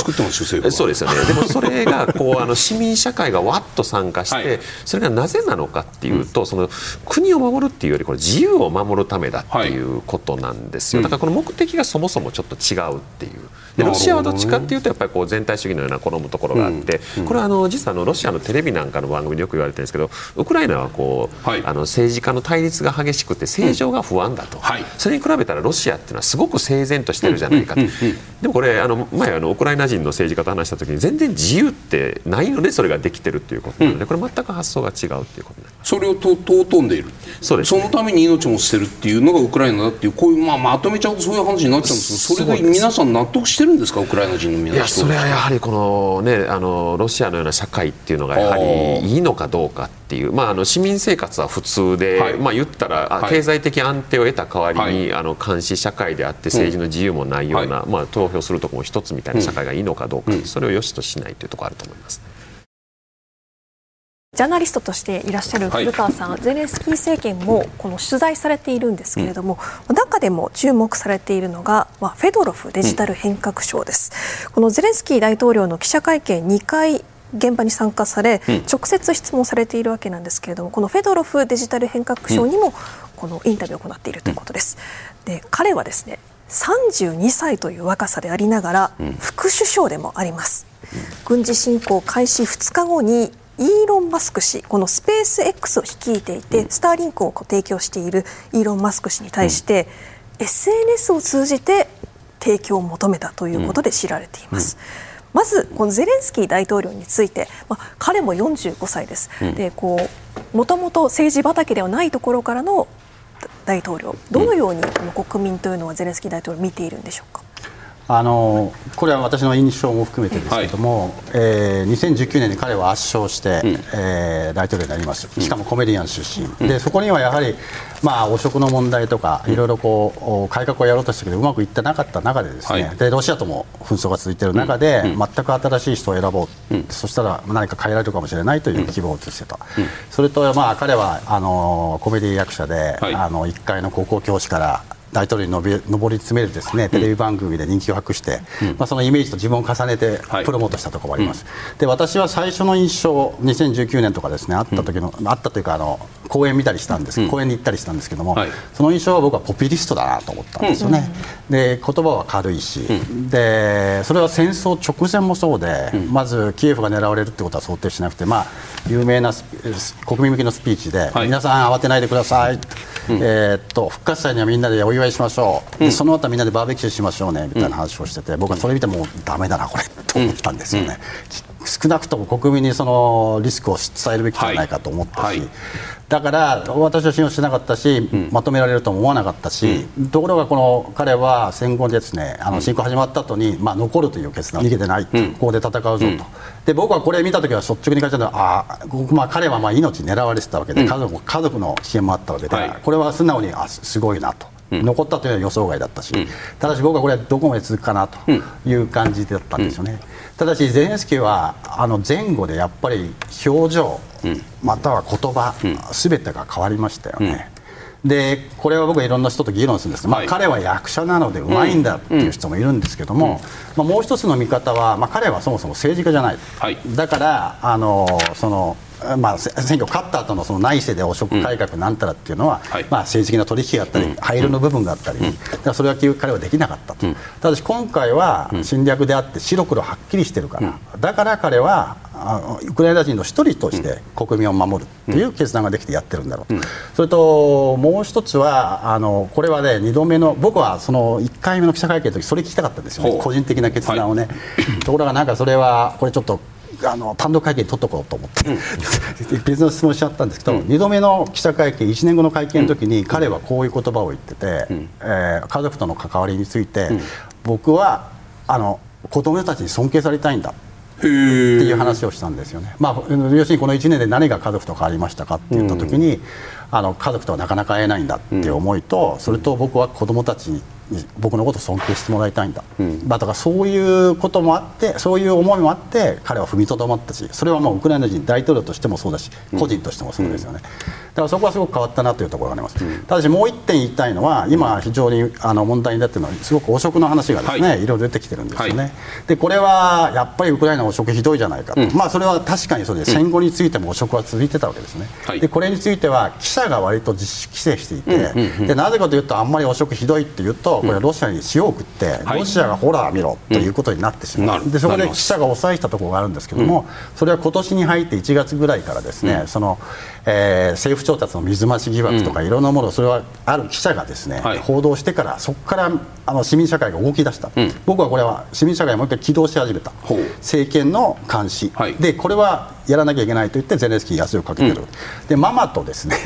そうですよね。でもそれがこうあの市民社会がわっと参加して、はい、それがなぜなのかっていうと、うん、その国を守るっていうよりこれ自由を守るためだっていうことなんですよ、はい、だからこの目的がそもそもちょっと違うっていう。でロシアはどっちかっていうとやっぱりこう全体主義のような好むところがあって、うん。うん、これはあの実はあのロシアのテレビなんかの番組でよく言われてるんですけどウクライナはこう、はい、あの政治家の対立が激しくて政情が不安だと、はい、それに比べたらロシアっていうのはすごく整然としてるじゃないかと、でもこれあの前あのウクライナ人の政治家と話した時に全然自由ってないのでそれができてるっていうことなので、これ全く発想が違うっていうことになりますそれをと尊んでいる。そね、そのために命も捨てるっていうのがウクライナだっていうこういう、まあ、まとめちゃうとそういう話になっちゃうんですけどそれで皆さん納得してるんですか？ウクライナ人の皆さんいやそれはやはりこの、ね、あのロシアのような社会っていうのがやはりいいのかどうかっていう、まあ、あの市民生活は普通で、はい、まあ、言ったら、はい、経済的安定を得た代わりに、はい、あの監視社会であって政治の自由もないような、まあ、投票するところも一つみたいな社会がいいのかどうか、うん、それを良しとしないというところあると思います。ジャーナリストとしていらっしゃる古川さん、はい、ゼレンスキー政権もこの取材されているんですけれども、うん、中でも注目されているのが、まあ、フェドロフデジタル変革省です、うん、このゼレンスキー大統領の記者会見2回現場に参加され、うん、直接質問されているわけなんですけれどもこのフェドロフデジタル変革省にもこのインタビューを行っているということです。で彼はですね32歳という若さでありながら副首相でもあります。軍事侵攻開始2日後にイーロン・マスク氏このスペース X を率いていて、スターリンクを提供しているイーロン・マスク氏に対して、うん、SNS を通じて提供を求めたということで知られています。うん。まずこのゼレンスキー大統領について、まあ、彼も45歳です、うん、でこうもともと政治畑ではないところからの大統領どのようにこの国民というのはゼレンスキー大統領を見ているんでしょうか？あのこれは私の印象も含めてですけれども、はい、えー、2019年に彼は圧勝して、うん、えー、大統領になります、しかもコメディアン出身、うん、でそこにはやはり、まあ、汚職の問題とか、いろいろこう改革をやろうとしたけど、うまくいってなかった中で、ですね、はい、でロシアとも紛争が続いている中で、うん、全く新しい人を選ぼう、うん、そしたら何か変えられるかもしれないという希望を移してた、それと、まあ、彼はあのコメディ役者で、はい、あの1階の高校教師から大統領に上り詰めるですねテレビ番組で人気を博して、うん、まあ、そのイメージと自分を重ねてプロモートしたところもあります、はい、で私は最初の印象2019年とかですねあった時の、うん、あったというかあの講演見たりしたんです、うん、講演に行ったりしたんですけども、はい、その印象は僕はポピュリストだなと思ったんですよね、で言葉は軽いし、でそれは戦争直前もそうで、まずキエフが狙われるってことは想定しなくて、まあ、有名な国民向けのスピーチで、はい、皆さん慌てないでください、えー、っと復活祭にはみんなでお祝いしましょう、うん、その後みんなでバーベキューしましょうねみたいな話をしてて、僕はそれ見てもうだめだなこれと思ったんですよね、少なくとも国民にそのリスクを伝えるべきじゃないかと思ったし、はい。はい、だから私は信用してなかったし、うん、まとめられるとも思わなかったし、うん、ところがこの彼は戦後ですねあの侵攻始まった後に、まあ、残るという決断逃げてない、うん、ここで戦うぞと、で僕はこれ見た時は率直に感じたのはあ、まあ、彼はまあ命狙われてたわけで、家族家族の支援もあったわけで、はい、これは素直にあすごいなと。残ったというのは予想外だったし、ただし僕はこれはどこまで続くかなという感じだったんですよね。ただしゼレンスキーはあの前後でやっぱり表情、または言葉、すべてが変わりましたよね。でこれは僕はいろんな人と議論するんですけど、まあ、彼は役者なのでうまいんだっていう人もいるんですけども、まあ、もう一つの見方は、まあ、彼はそもそも政治家じゃない、はい、だからあのそのまあ、選挙勝った後のその内政で汚職改革なんたらっていうのは、うんまあ、政治的な取引があったり、廃炉の部分があったり、だからそれは彼はできなかったと、ただし今回は侵略であって白黒はっきりしてるから、だから彼はウクライナ人の一人として国民を守るという決断ができてやってるんだろうと、うん、それともう一つはあのこれはね2度目の僕はその1回目の記者会見の時それ聞きたかったんですよね。個人的な決断をね、はい、ところがなんかそれはこれちょっとあの単独会見取っとこうと思って、うん、別の質問しちゃったんですけど、うん、2度目の記者会見1年後の会見の時に彼はこういう言葉を言ってて、うん、えー、家族との関わりについて、僕はあの子供たちに尊敬されたいんだ。っていう話をしたんですよね、まあ、要するにこの1年で何が家族と変わりましたかって言った時に、あの家族とはなかなか会えないんだっていう思いと、それと僕は子供たちに僕のことを尊敬してもらいたいんだ、うん、だからそういうこともあってそういう思いもあって彼は踏みとどまったしそれはもうウクライナ人大統領としてもそうだし、個人としてもそうですよね、だからそこはすごく変わったなというところがあります、うん、ただしもう一点言いたいのは今非常にあの問題になっているのはすごく汚職の話がですね、はい、いろいろ出てきてるんですよね、はい、でこれはやっぱりウクライナ汚職ひどいじゃないかと、うん、まあそれは確かにそうで戦後についても汚職は続いてたわけですね、はい、でこれについては記者が割と自主規制していて、でなぜかというとあんまり汚職ひどいっていうとこれはロシアに塩を送って、ロシアがほら見ろということになってしまう、でそこで記者が抑えたところがあるんですけども、それは今年に入って1月ぐらいからですね、そのえー、政府調達の水増し疑惑とかいろんなものをそれはある記者がですね、はい、報道してからそこからあの市民社会が動き出した、うん、僕はこれは市民社会がもう一回起動し始めた。政権の監視、はい、でこれはやらなきゃいけないと言ってゼレンスキーに圧力をかけてる、うん、でママとですね、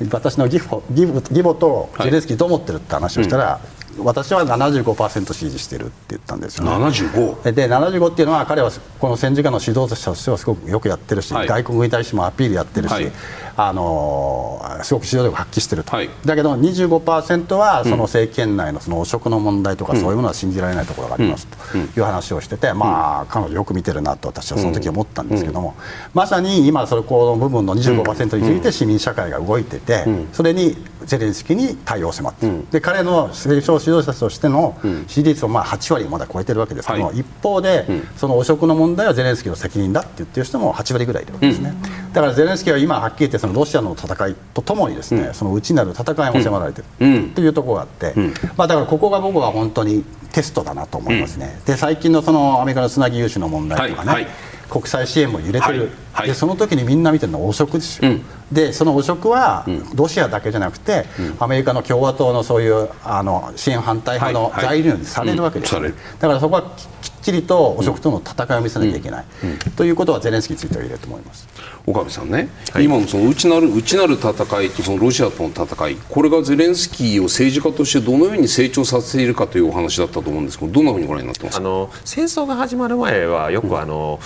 うん、私の義母義母とゼレンスキーどう思ってるって話をしたら、私は75%支持してるって言ったんですよね。75? で75っていうのは彼はこの戦時下の指導者としてはすごくよくやってるし、はい、外国に対してもアピールやってるし、はい、あのすごく指導力を発揮してると、はい、だけど25%はその政権内のその汚職の問題とか、そういうものは信じられないところがありますと。いう話をしてて、まあ、彼女よく見てるなと私はその時思ったんですけども、まさに今それこの部分の25%について市民社会が動いてて、それにゼレンスキーに対応を迫ってる、で彼の政治指導者としての支持率をまあ8割まだ超えてるわけですけども、一方で、その汚職の問題はゼレンスキーの責任だって言ってる人も8割ぐらいいるわけですね、だからゼレンスキーは今はっきり言ってそのロシアの戦いとともにですね、その内なる戦いも迫られてるというところがあって、まあ、だからここが僕は本当にテストだなと思いますね、で最近のそのアメリカのつなぎ融資の問題とかね、はい。はい。国際支援も揺れてる、はい。はい、でその時にみんな見てるのは汚職ですよ、うん、でその汚職はロシアだけじゃなくて、うん、アメリカの共和党のそういうあの支援反対派の材料にされるわけです、はい、だからそこはきっちりと汚職との戦いを見せなきゃいけない、ということはゼレンスキーについては言えると思います。岡部さんね、今のその内なる内なる戦いとそのロシアとの戦い。これがゼレンスキーを政治家としてどのように成長させているかというお話だったと思うんですけどどんなふうにご覧になってますか？あの戦争が始まる前はよくあの、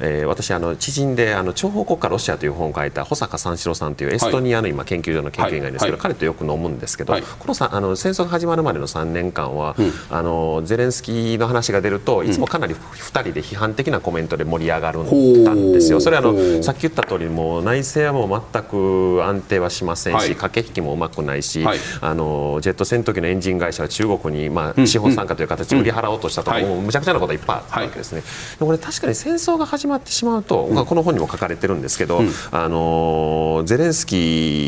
えー、私あの知人であの諜報国家ロシアという本を書いた保坂三四郎さんというエストニアの今研究所の研究員がいるんですけど、はい、彼とよく飲むんですけど、はい、このさあの戦争が始まるまでの3年間は、うん、あのゼレンスキーの話が出るといつもかなり2人で批判的なコメントで盛り上がるんですよ。それはあのさっき言った通りも内政はもう全く安定はしませんし、はい、駆け引きもうまくないし、はい、あのジェット戦闘機のエンジン会社は中国に、まあ、資本参加という形で売り払おうとしたともうむちゃくちゃなことがいっぱいあったわけですね。これ確かに戦争が始まってしまうと、うん、この本にも書かれてるんですけど、うん、あのゼレンスキ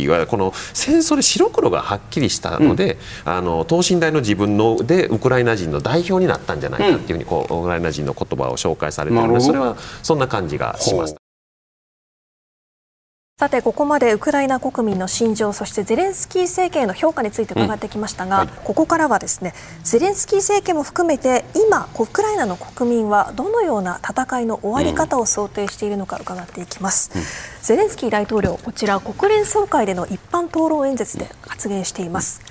ーはこの戦争で白黒がはっきりしたので、あの等身大の自分のでウクライナ人の代表になったんじゃないかっていうふうにこうウクライナ人の言葉を紹介されてるのでそれはそんな感じがします。さてここまでウクライナ国民の心情そしてゼレンスキー政権の評価について伺ってきましたが、うんはい、ここからはですねゼレンスキー政権も含めて今ウクライナの国民はどのような戦いの終わり方を想定しているのか伺っていきます、うん、ゼレンスキー大統領こちら国連総会での一般討論演説で発言しています。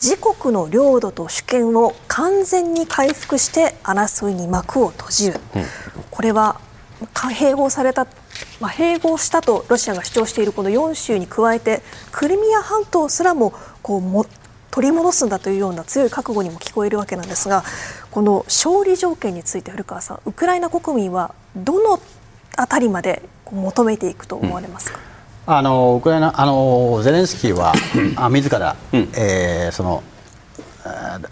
自国の領土と主権を完全に回復して争いに幕を閉じる、うん、これは併合されたまあ、併合したとロシアが主張しているこの4州に加えてクリミア半島すらもこうも取り戻すんだというような強い覚悟にも聞こえるわけなんですがこの勝利条件について古川さんウクライナ国民はどのあたりまで求めていくと思われますか、うん、あのウクライナあのゼレンスキーは、あ自ら、うん、えー、その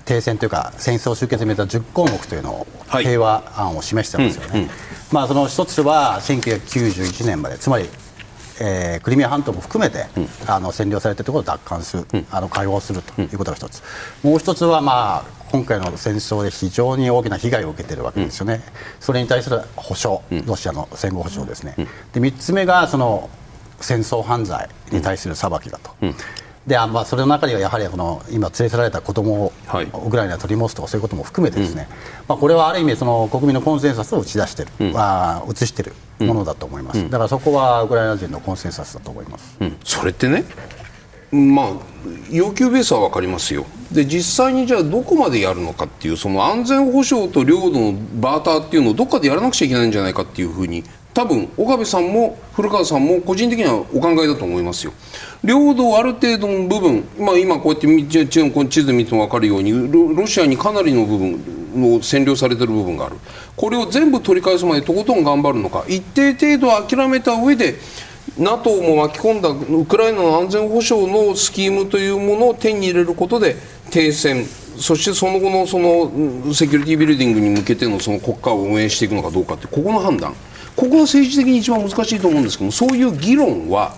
停戦というか戦争終結に向けた10項目というのを、平和案を示してますよね、うんうん、まあ、その一つは1991年までつまり、えー、クリミア半島も含めて、うん、あの占領されているところを奪還する、あの解放するということが一つ、もう一つは、まあ、今回の戦争で非常に大きな被害を受けているわけですよね、それに対する保障、ロシアの戦後保障ですね、で3つ目がその戦争犯罪に対する裁きだと。でまあ、それの中にはやはりこの今、連れ去られた子供をウクライナに取り戻すとかそういうことも含めてですね、うん、まあ、これはある意味その国民のコンセンサスを打ち出している、うん、あ移しているものだと思います、うん、だからそこはウクライナ人のコンセンサスだと思います、それってね、まあ、要求ベースは分かりますよ。で実際にじゃあどこまでやるのかっていうその安全保障と領土のバーターっていうのをどっかでやらなくちゃいけないんじゃないかっていうふうに多分岡部さんも古川さんも個人的にはお考えだと思いますよ。領土ある程度の部分、まあ、今こうやってこの地図見ても分かるようにロシアにかなりの部分の占領されている部分がある。これを全部取り返すまでとことん頑張るのか。一定程度諦めた上で NATO も巻き込んだウクライナの安全保障のスキームというものを手に入れることで停戦。そしてその後のそのセキュリティビルディングに向けてのその国家を運営していくのかどうかってここの判断。ここが政治的に一番難しいと思うんですけどそういう議論は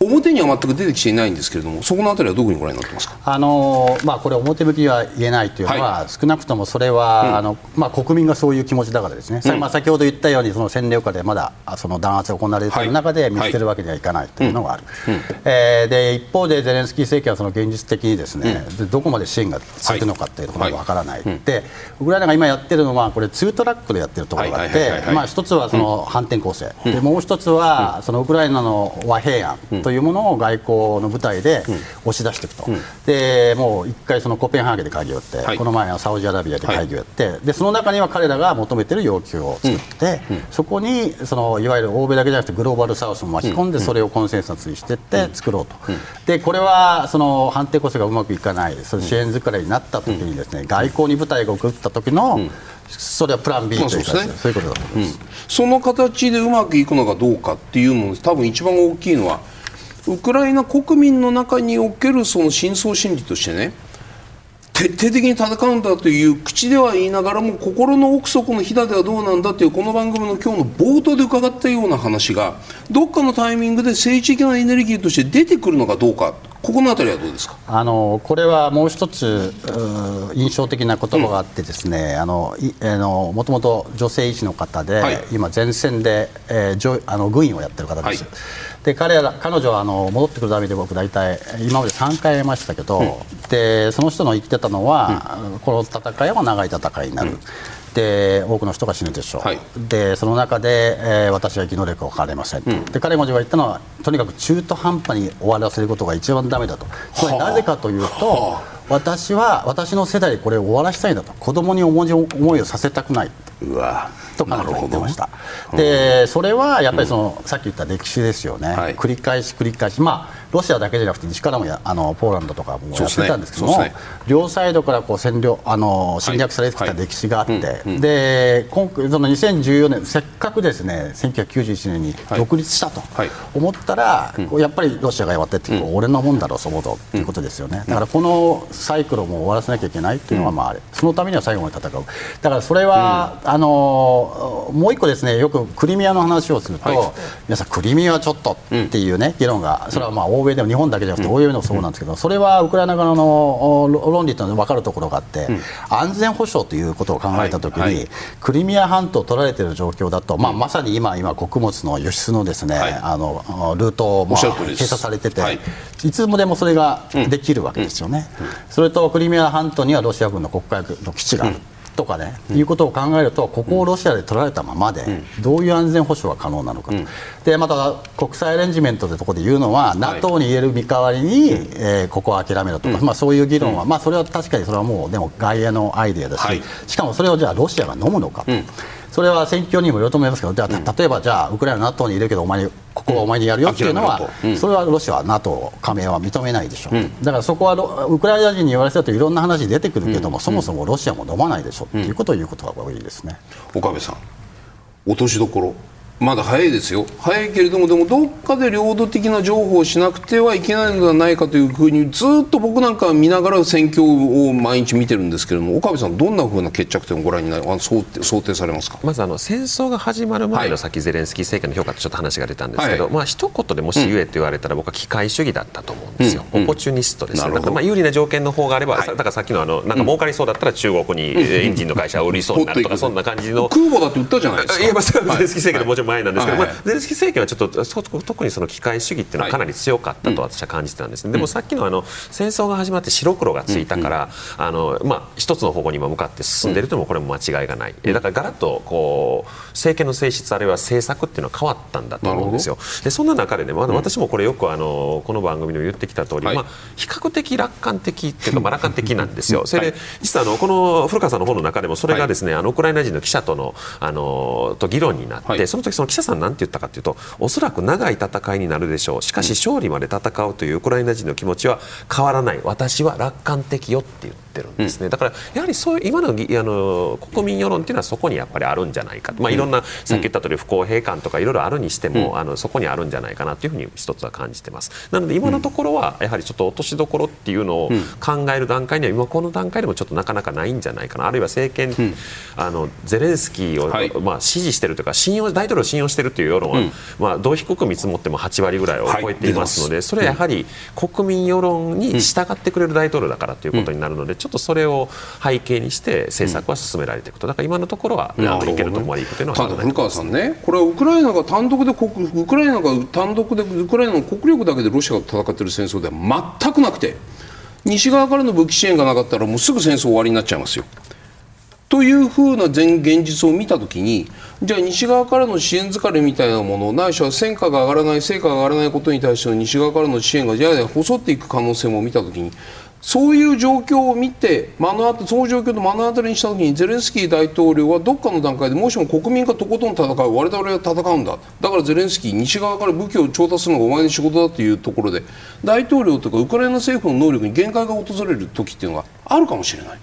表には全く出てきていないんですけれども、そこのあたりはどこにご覧になってますか、あのまあ、これ、表向きには言えないというのは、はい、少なくともそれは、うん、あのまあ、国民がそういう気持ちだからですね、うん、まあ、先ほど言ったように、その占領下でまだその弾圧が行われている中で見捨てるわけにはいかないというのがある、はい。えー、で一方でゼレンスキー政権はその現実的にですね、うん、どこまで支援が続くのかというところがわからない、でウクライナが今やってるのは、これ、ツートラックでやってるところがあって、一つはその反転攻勢、でもう一つはそのウクライナの和平案というものを外交交の舞台で押し出していくと、うん、でもう一回そのコペンハーゲンで会議をやって、はい、この前はサウジアラビアで会議をやって、はい、でその中には彼らが求めている要求を作って、うん、そこにそのいわゆる欧米だけじゃなくてグローバルサウスも巻き込んでそれをコンセンサスにしていって作ろうと、でこれはその反転攻勢がうまくいかないその支援疲れになった時にですね、外交に部隊が送った時の、それはプラン B というか、ね、そういうことだと思います、うん、その形でうまくいくのかどうかっていうの多分一番大きいのはウクライナ国民の中におけるその深層心理としてね徹底的に戦うんだという口では言いながらも心の奥底のひだではどうなんだというこの番組の今日の冒頭で伺ったような話がどっかのタイミングで政治的なエネルギーとして出てくるのかどうかここのあたりはどうですか？あのこれはもう一つ印象的な言葉があってですね、うん、あのあのもともと女性医師の方で、はい、今前線で、えー、あの軍医をやってる方です。はいで彼ら彼女はあの戻ってくるためで僕大体今まで3回会いましたけど、うん、でその人の言ってたのは、うん、この戦いは長い戦いになる。うん。で多くの人が死ぬでしょう、はい、でその中で、えー、私は生き能力を変われませんと、うん、で彼もが言ったのはとにかく中途半端に終わらせることが一番だめだと。つまりなぜかというと私は私の世代でこれを終わらせたいんだと。子供に思いをさせたくない。うわ。と彼女は言ってました。でそれはやっぱりその、さっき言った歴史ですよね、はい、繰り返し繰り返し、まあ、ロシアだけじゃなくて西からもやあのポーランドとかもやってたんですけども、ねね、両サイドからこう占領あの侵略されてきた歴史があって、で今その2014年せっかくですね1991年に独立したと思ったら、はい、やっぱりロシアがやってって、うん、俺のもんだろうそもとということですよね、だからこのサイクルをもう終わらせなきゃいけないっていうのは、まあ、そのためには最後まで戦う。だからそれは、あのもう一個ですねよくクリミアの話をすると、はい、皆さんクリミアはちょっとっていうね、議論がそれはまあ欧米でも日本だけじゃなくて欧米でもそうなんですけど、それはウクライナ側の論理というのは分かるところがあって、安全保障ということを考えたときに、クリミア半島を取られている状況だと、まあ、まさに今今穀物の輸出のですね、あのルートも閉鎖されてて、い。つもでもそれができるわけですよね。それとクリミア半島にはロシア軍の国会の基地がある。とかね、うん、いうことを考えるとここをロシアで取られたままで、どういう安全保障が可能なのかと、うん、でまた国際アレンジメントというところで言うのは、はい、NATO に言える見代わりに、うん、えー、ここは諦めろとか、まあ、そういう議論は、まあ、それは確かにそれはもうでも外野のアイデアだし、はい、しかもそれをじゃあロシアが飲むのかと。それは戦況にもよると思いますけど、じゃあ例えばじゃあウクライナ NATO にいるけどお前にここはお前にやるよっていうのは、それはロシアは NATO 加盟は認めないでしょう、だからそこはウクライナ人に言われたといろんな話出てくるけども、そもそもロシアも飲まないでしょっていうことを言うことが多いですね。岡部さん落としどころまだ早いですよ。早いけれどもでもどっかで領土的な情報をしなくてはいけないのではないかというふうにずっと僕なんか見ながら戦況を毎日見てるんですけれども岡部さんどんなふうな決着点をご覧になり想定想定されますか？まずあの戦争が始まる前の先、ゼレンスキー政権の評価ってちょっと話が出たんですけど、はい、まあ一言でもし言えと言われたら、僕は機械主義だったと思うんですよ、うん、オポチュニストですね、まあ有利な条件の方があれば、はい、だからさっきのあのなんか儲かりそうだったら中国にエンジンの会社を売りそうになるとか、そんな感じの空母だって売ったじゃないですか。いやまあゼレンスキー政権のもちろん前なんですけど、まあゼレンスキー政権はちょっと特にその機械主義っていうのはかなり強かったと私は感じてたんですね、でもさっきのあの戦争が始まって白黒がついたから、あのまあ、一つの方向に向かって進んでいるというのもこれも間違いがない、だからガラッとこう政権の性質あるいは政策っていうのは変わったんだと思うんですよ。でそんな中でね、まだ私もこれよくあのこの番組でも言ってきた通り、まあ、比較的楽観的っていうか、まあ、楽観的なんですよ。それで実はあのこの古川さんの本の中でもそれがですね、あのウクライナ人の記者とのあのと議論になって、その時その記者さんなんて言ったかというとおそらく長い戦いになるでしょう。しかし勝利まで戦うというウクライナ人の気持ちは変わらない。私は楽観的よって言ってるんですね、だからやはりそういう今のあの国民世論っていうのはそこにやっぱりあるんじゃないか、まあ、いろんな、さっき言った通り不公平感とかいろいろあるにしても、あのそこにあるんじゃないかなというふうに一つは感じてます。なので今のところはやはりちょっと落としどころっていうのを考える段階には今この段階でもちょっとなかなかないんじゃないかな。あるいは政権、あのゼレンスキーを、はい、まあ、支持してるというか信用大統領を信用してるという世論は、まあ、どう低く見積もっても8割ぐらいを超えていますので、はい、それはやはり国民世論に従ってくれる大統領だからということになるので、ちょっとそれを背景にして政策は進められていくと、だから今のところは、いけると思われるというのは、ただ古川さんね、これはウクライナが単独でウクライナが単独でウクライナの国力だけでロシアが戦っている戦争では全くなくて、西側からの武器支援がなかったらもうすぐ戦争終わりになっちゃいますよ。というふうな現実を見たときにじゃあ西側からの支援疲れみたいなものないしは戦果が上がらない成果が上がらないことに対しての西側からの支援がやや細っていく可能性も見たときにそういう状況を見て目の当その状況と目の当たりにしたときにゼレンスキー大統領はどっかの段階でもしも国民がとことん戦う我々は戦うんだ。だからゼレンスキー西側から武器を調達するのがお前の仕事だというところで大統領とかウクライナ政府の能力に限界が訪れる時っていうのがあるかもしれない。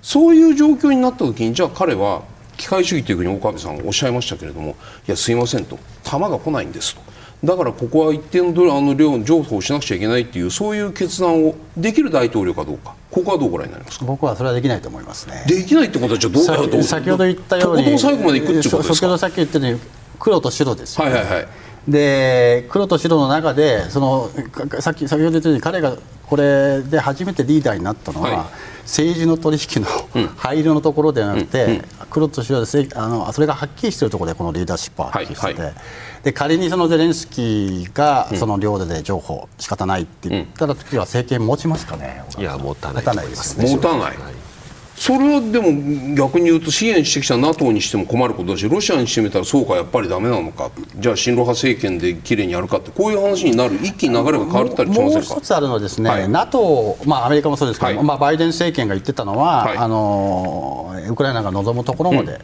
そういう状況になった時にじゃあ彼は機械主義というふうに岡部さんおっしゃいましたけれどもいやすいませんと。弾が来ないんですと。だからここは一定のあの量譲歩をしなくちゃいけないっていうそういう決断をできる大統領かどうか。ここはどうご覧になりますか？僕はそれはできないと思いますね。できないってことはじゃあどう先ほど言ったように最後までいくってことですか？先ほどさっき言ったように黒と白ですよ、ね、はいはいはい。で黒と白の中でそのさっき先ほど言ったように彼がこれで初めてリーダーになったのは、はい、政治の取引の灰色のところではなくて、黒と白であのそれがはっきりしているところでこのリーダーシップははっきりしてて、はいはい、で仮にそのゼレンスキーがその領土で情報仕方ないって言った時は政権持ちますかね、いや持たないですね。持たない、それはでも逆に言うと支援してきた NATO にしても困ることだしロシアにしてみたらそうかやっぱりだめなのか。じゃあ親ロ派政権できれいにやるかってこういう話になる一気に流れが変わったりしませんか？もう一つあるのはですね、はい、NATO、まあ、アメリカもそうですけど、はい、まあ、バイデン政権が言ってたのは、はい、あのウクライナが望むところまで、うん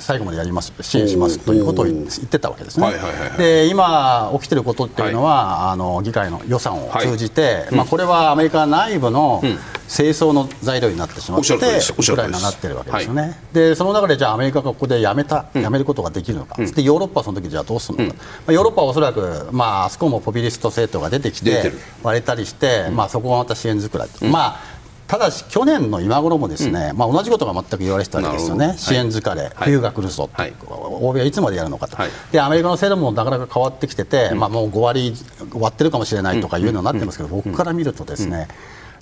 最後までやります支援しますということを言ってたわけですね。で今起きていることっていうのは、はい、あの議会の予算を通じて、はい、まあ、これはアメリカ内部の政争の材料になってしまって、うん、ウクライナになってるわけですよね。はい、でその中でじゃあアメリカがここでやめた、やめることができるのか、うん、でヨーロッパはその時じゃあどうするのか、うん、まあ、ヨーロッパはおそらく、まあ、あそこもポピュリスト政党が出てきて割れたりして、まあ、そこがまた支援づくらい、まあただし去年の今頃もですね、うん、まあ、同じことが全く言われてたわけですよね、支援疲れ、はい、冬が来るぞと、はい、欧米はいつまでやるのかと、はい、でアメリカの制度もなかなか変わってきてて、うん、まあ、もう5割終わってるかもしれないとかいうのになってますけど、僕から見るとですね、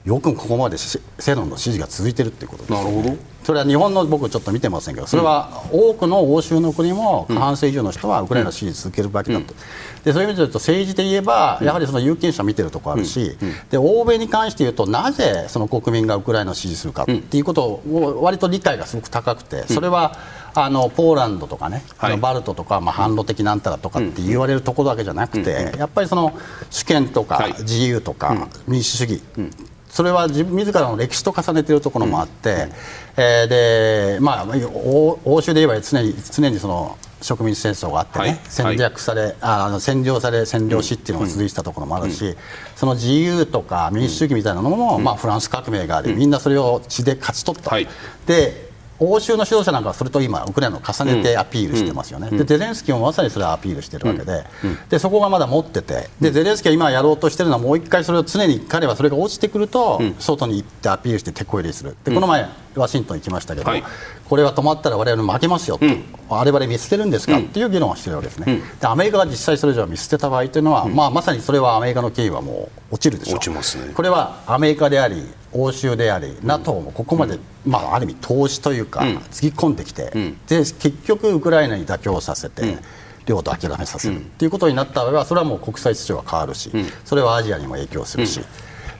よくここまで世論の支持が続いているということです、なるほど。それは日本の僕ちょっと見てませんけどそれは多くの欧州の国も過半数以上の人はウクライナを支持続けるわけだと、でそういう意味で言うと政治で言えばやはりその有権者見てるところあるし、で欧米に関して言うとなぜその国民がウクライナを支持するかっていうことを割と理解がすごく高くてそれはあのポーランドとかね、はい、あのバルトとか、まあ、反ロ的なんたらとかって言われるところだけじゃなくて、やっぱりその主権とか自由とか民主主義、それは自分自らの歴史と重ねているところもあって、うん、えー、でまあ、欧州で言えば常に常にその植民地戦争があってね、はい、戦略され、はい、あの占領され占領しっていうのが続いてたところもあるし、うん、その自由とか民主主義みたいなのも、うん、まあ、フランス革命があり、みんなそれを血で勝ち取った。はい、で欧州の指導者なんかはそれと今、ウクライナを重ねてアピールしてますよね、うん、でゼレンスキーもまさにそれをアピールしているわけでうん、でそこがまだ持っててで、ゼレンスキーは今やろうとしているのは、もう一回それを常に彼はそれが落ちてくると、外に行ってアピールして手こ入れする、でこの前、ワシントン行きましたけど、はい、これは止まったら我々負けますよと、うん、我々見捨てるんですか、っていう議論をしているわけですね、でアメリカが実際それじゃ見捨てた場合というのは、まあ、まさにそれはアメリカの経緯はもう落ちるでしょう、落ちますね、これはアメリカであり、欧州であり、NATO もここまで、まあ、ある意味、投資というか、つぎ込んできて、で結局、ウクライナに妥協させて。領土諦めさせるということになった場合はそれはもう国際秩序は変わるし、それはアジアにも影響するし、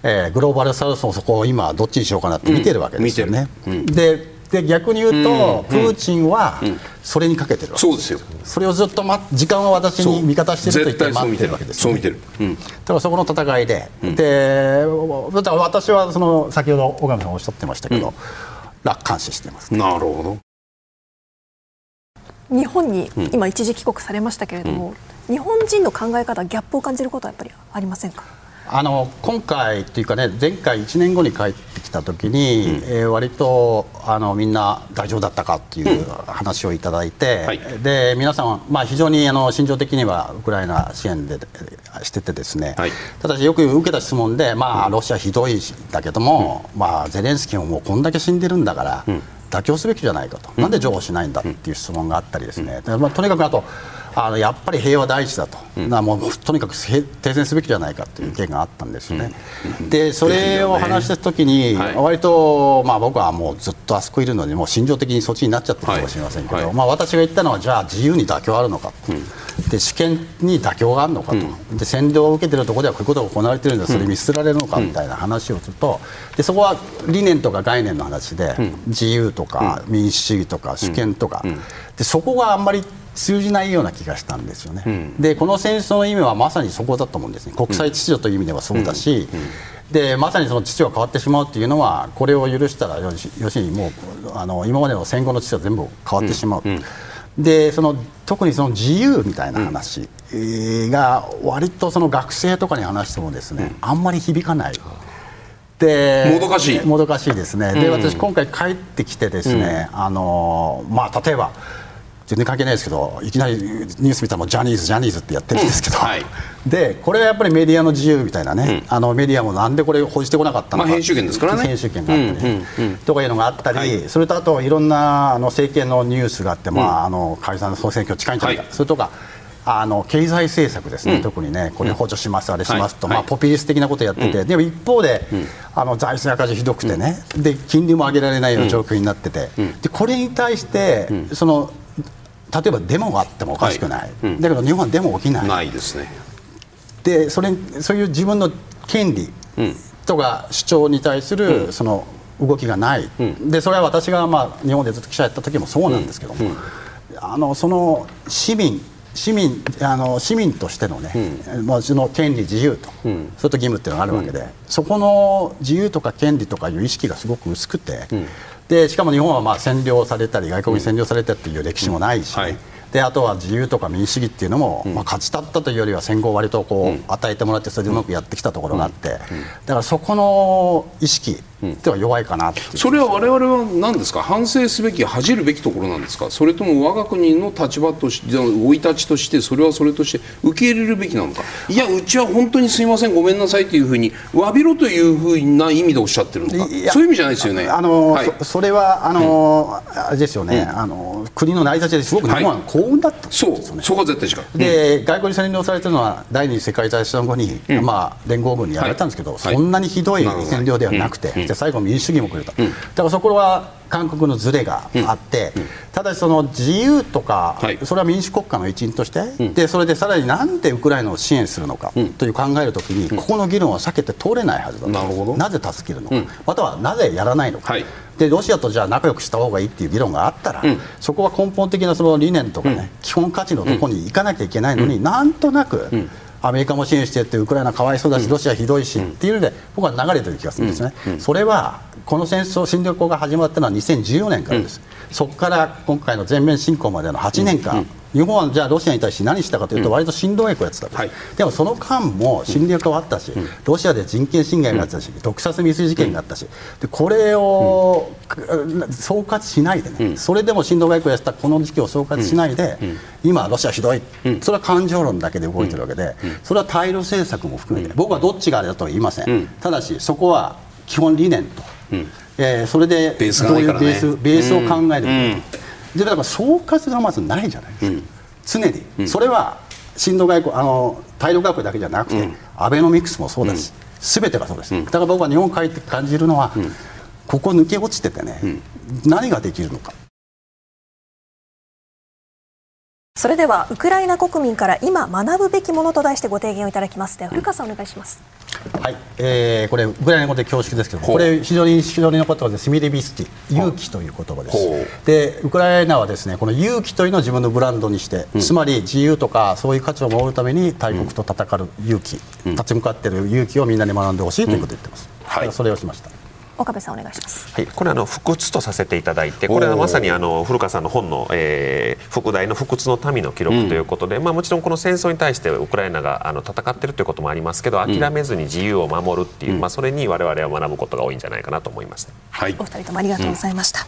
えー、グローバルサウスもそこを今どっちにしようかなって見てるわけですよね。でで逆に言うと、プーチンはそれにかけてるわけそうですよ。それをずっと、ま、時間は私に味方してると言って待ってるわけです、ね、そう見てる、うん、だからそこの戦いで、うん、でだから私はその先ほど岡部さんおっしゃってましたけど、うん、楽観視してます。なるほど。日本に今一時帰国されましたけれども、日本人の考え方ギャップを感じることはやっぱりありませんか？あの今回というかね前回1年後に帰ってきた時に、うん、えー、割とあのみんな大丈夫だったかっていう話をいただいて、うんはい、で皆さん、まあ、非常にあの心情的にはウクライナ支援でしててですね、はい、ただしよく受けた質問で、まあ、ロシアひどいだけども、うん、まあ、ゼレンスキーももうこんだけ死んでるんだから、妥協すべきじゃないかと、なんで譲歩しないんだっていう質問があったりですね、まあ、とにかくあとあのやっぱり平和第一だと、うん、もうとにかく停戦すべきじゃないかという意見があったんですよね。うん、でそれを話したときに、割と、まあ、僕はもうずっとあそこいるのにもう心情的にそっちになっちゃってるかもしれませんけど、はい。はい、まあ、私が言ったのはじゃあ自由に妥協あるのか、うん、で主権に妥協があるのかと、で占領を受けているところではこういうことが行われているんだそれ見捨てられるのかみたいな話をすると。でそこは理念とか概念の話で、自由とか民主主義とか主権とか、でそこがあんまり通じないような気がしたんですよね、うん、でこの戦争の意味はまさにそこだと思うんですね。国際秩序という意味ではそうだし、でまさにその秩序が変わってしまうというのはこれを許したら要するにもうあの今までの戦後の秩序は全部変わってしまう、でその特にその自由みたいな話が割とその学生とかに話してもですね、あんまり響かない。でもどかしい。もどかしいですね、で私、今回帰ってきてですね、あのまあ、例えば全然関係ないですけどいきなりニュース見たらもジャニーズジャニーズってやってるんですけど、うんはい、でこれはやっぱりメディアの自由みたいなね、うん、あのメディアもなんでこれ報じてこなかったのか、まあ、編集権ですからね。編集権があったり、うんうん、とかいうのがあったり、はい、それとあといろんなあの政権のニュースがあって、まあ、あの解散総選挙近いんじゃないか、はい、それとかあの経済政策ですね、うん、特にね、これ補助します、あれしますと、はい、まあ、ポピュリス的なことをやってて、うん、でも一方で、うん、あの財政赤字ひどくてね、で金利も上げられないような状況になってて、でこれに対して、その例えばデモがあってもおかしくない、はい。うん、だけど日本はデモ起きない。ないですね。でそれそういう自分の権利とか主張に対するその動きがない、うん、でそれは私がまあ日本でずっと記者やった時もそうなんですけども、あのその市民市民あの市民としてのね、うん、まあ、その権利、自由と、うん、それと義務っていうのがあるわけで、うん、そこの自由とか権利とかいう意識がすごく薄くて、でしかも日本はまあ占領されたり外国に占領されたっていう歴史もないし、はい、であとは自由とか民主主義っていうのも、まあ、勝ち立ったというよりは戦後割とこう、与えてもらってそれでうまくやってきたところがあって、だからそこの意識では弱いかなそれは我々は何ですか？反省すべき恥じるべきところなんですか？それとも我が国の立場として生い立ちとしてそれはそれとして受け入れるべきなのか？いやうちは本当にすみませんごめんなさいというふうに詫びろというふうな意味でおっしゃってるのか？そういう意味じゃないですよね。あの、はい、そそれはあの、うん、あれですよね、うん、あの国の成り立ちです。ごく日本は幸運だった、ねはい、そう。そこは絶対違う。で、うん、外国に占領されてるのは第二次世界大戦後に、まあ、連合軍にやられたんですけど、はい、そんなにひどい占領ではなくて、じゃ最後民主主義もくれた、うん、だからそこは韓国のズレがあって、うん、ただしその自由とか、はい、それは民主国家の一員として、うん、でそれでさらになんでウクライナを支援するのかという考えるときに、ここの議論は避けて通れないはずだと、なるほど。なぜ助けるのか、またはなぜやらないのか。はい。でロシアとじゃあ仲良くした方がいいっていう議論があったら、うん、そこは根本的なその理念とかね、うん、基本価値のところに行かなきゃいけないのに、うん、なんとなく、アメリカも支援してってウクライナかわいそうだし、ロシアひどいしっていうので僕は流れてる気がするんですね、それはこの戦争侵略が始まったのは2014年からです、そこから今回の全面侵攻までの8年間、日本はじゃあロシアに対して何したかというと、割と振動外交やってたはい、でもその間も侵略はあったし、ロシアで人権侵害があったし、毒殺未遂事件があったし、でこれを、総括しないでね、それでも振動外交やってたこの時期を総括しないで、今、ロシアひどい、それは感情論だけで動いてるわけで、それは対ロ政策も含めて、僕はどっちがあれだとは言いません、ただし、そこは基本理念と、えー、それでどういうベースベースを考える。でだから総括がまずないじゃないですか、うん、常に、うん、それは親ロ外交あの対ロ外交だけじゃなくて、うん、アベノミクスもそうだし、す、べ、てがそうです、だから僕は日本帰って感じるのは、ここ抜け落ちててね、何ができるのか。それではウクライナ国民から今学ぶべきものと題してご提言をいただきます。では古川さんお願いします。はい、えー、これウクライナ語で恐縮ですけどこれ非常に非常にの言葉でスミレビスティ勇気という言葉です。でウクライナはですねこの勇気というのを自分のブランドにして、うん、つまり自由とかそういう価値を守るために大国と戦う勇気、うん、立ち向かっている勇気をみんなに学んでほしいということを言ってます、うん。はい、それをしました岡部さんお願いします。はい、これあの不屈とさせていただいて、これはまさにあの古川さんの本の、えー、副題の不屈の民の記録ということで、うん、まあもちろんこの戦争に対してウクライナがあの戦っているということもありますけど、諦めずに自由を守るっていう、うん、まあそれに我々は学ぶことが多いんじゃないかなと思います、はい、お二人ともありがとうございました。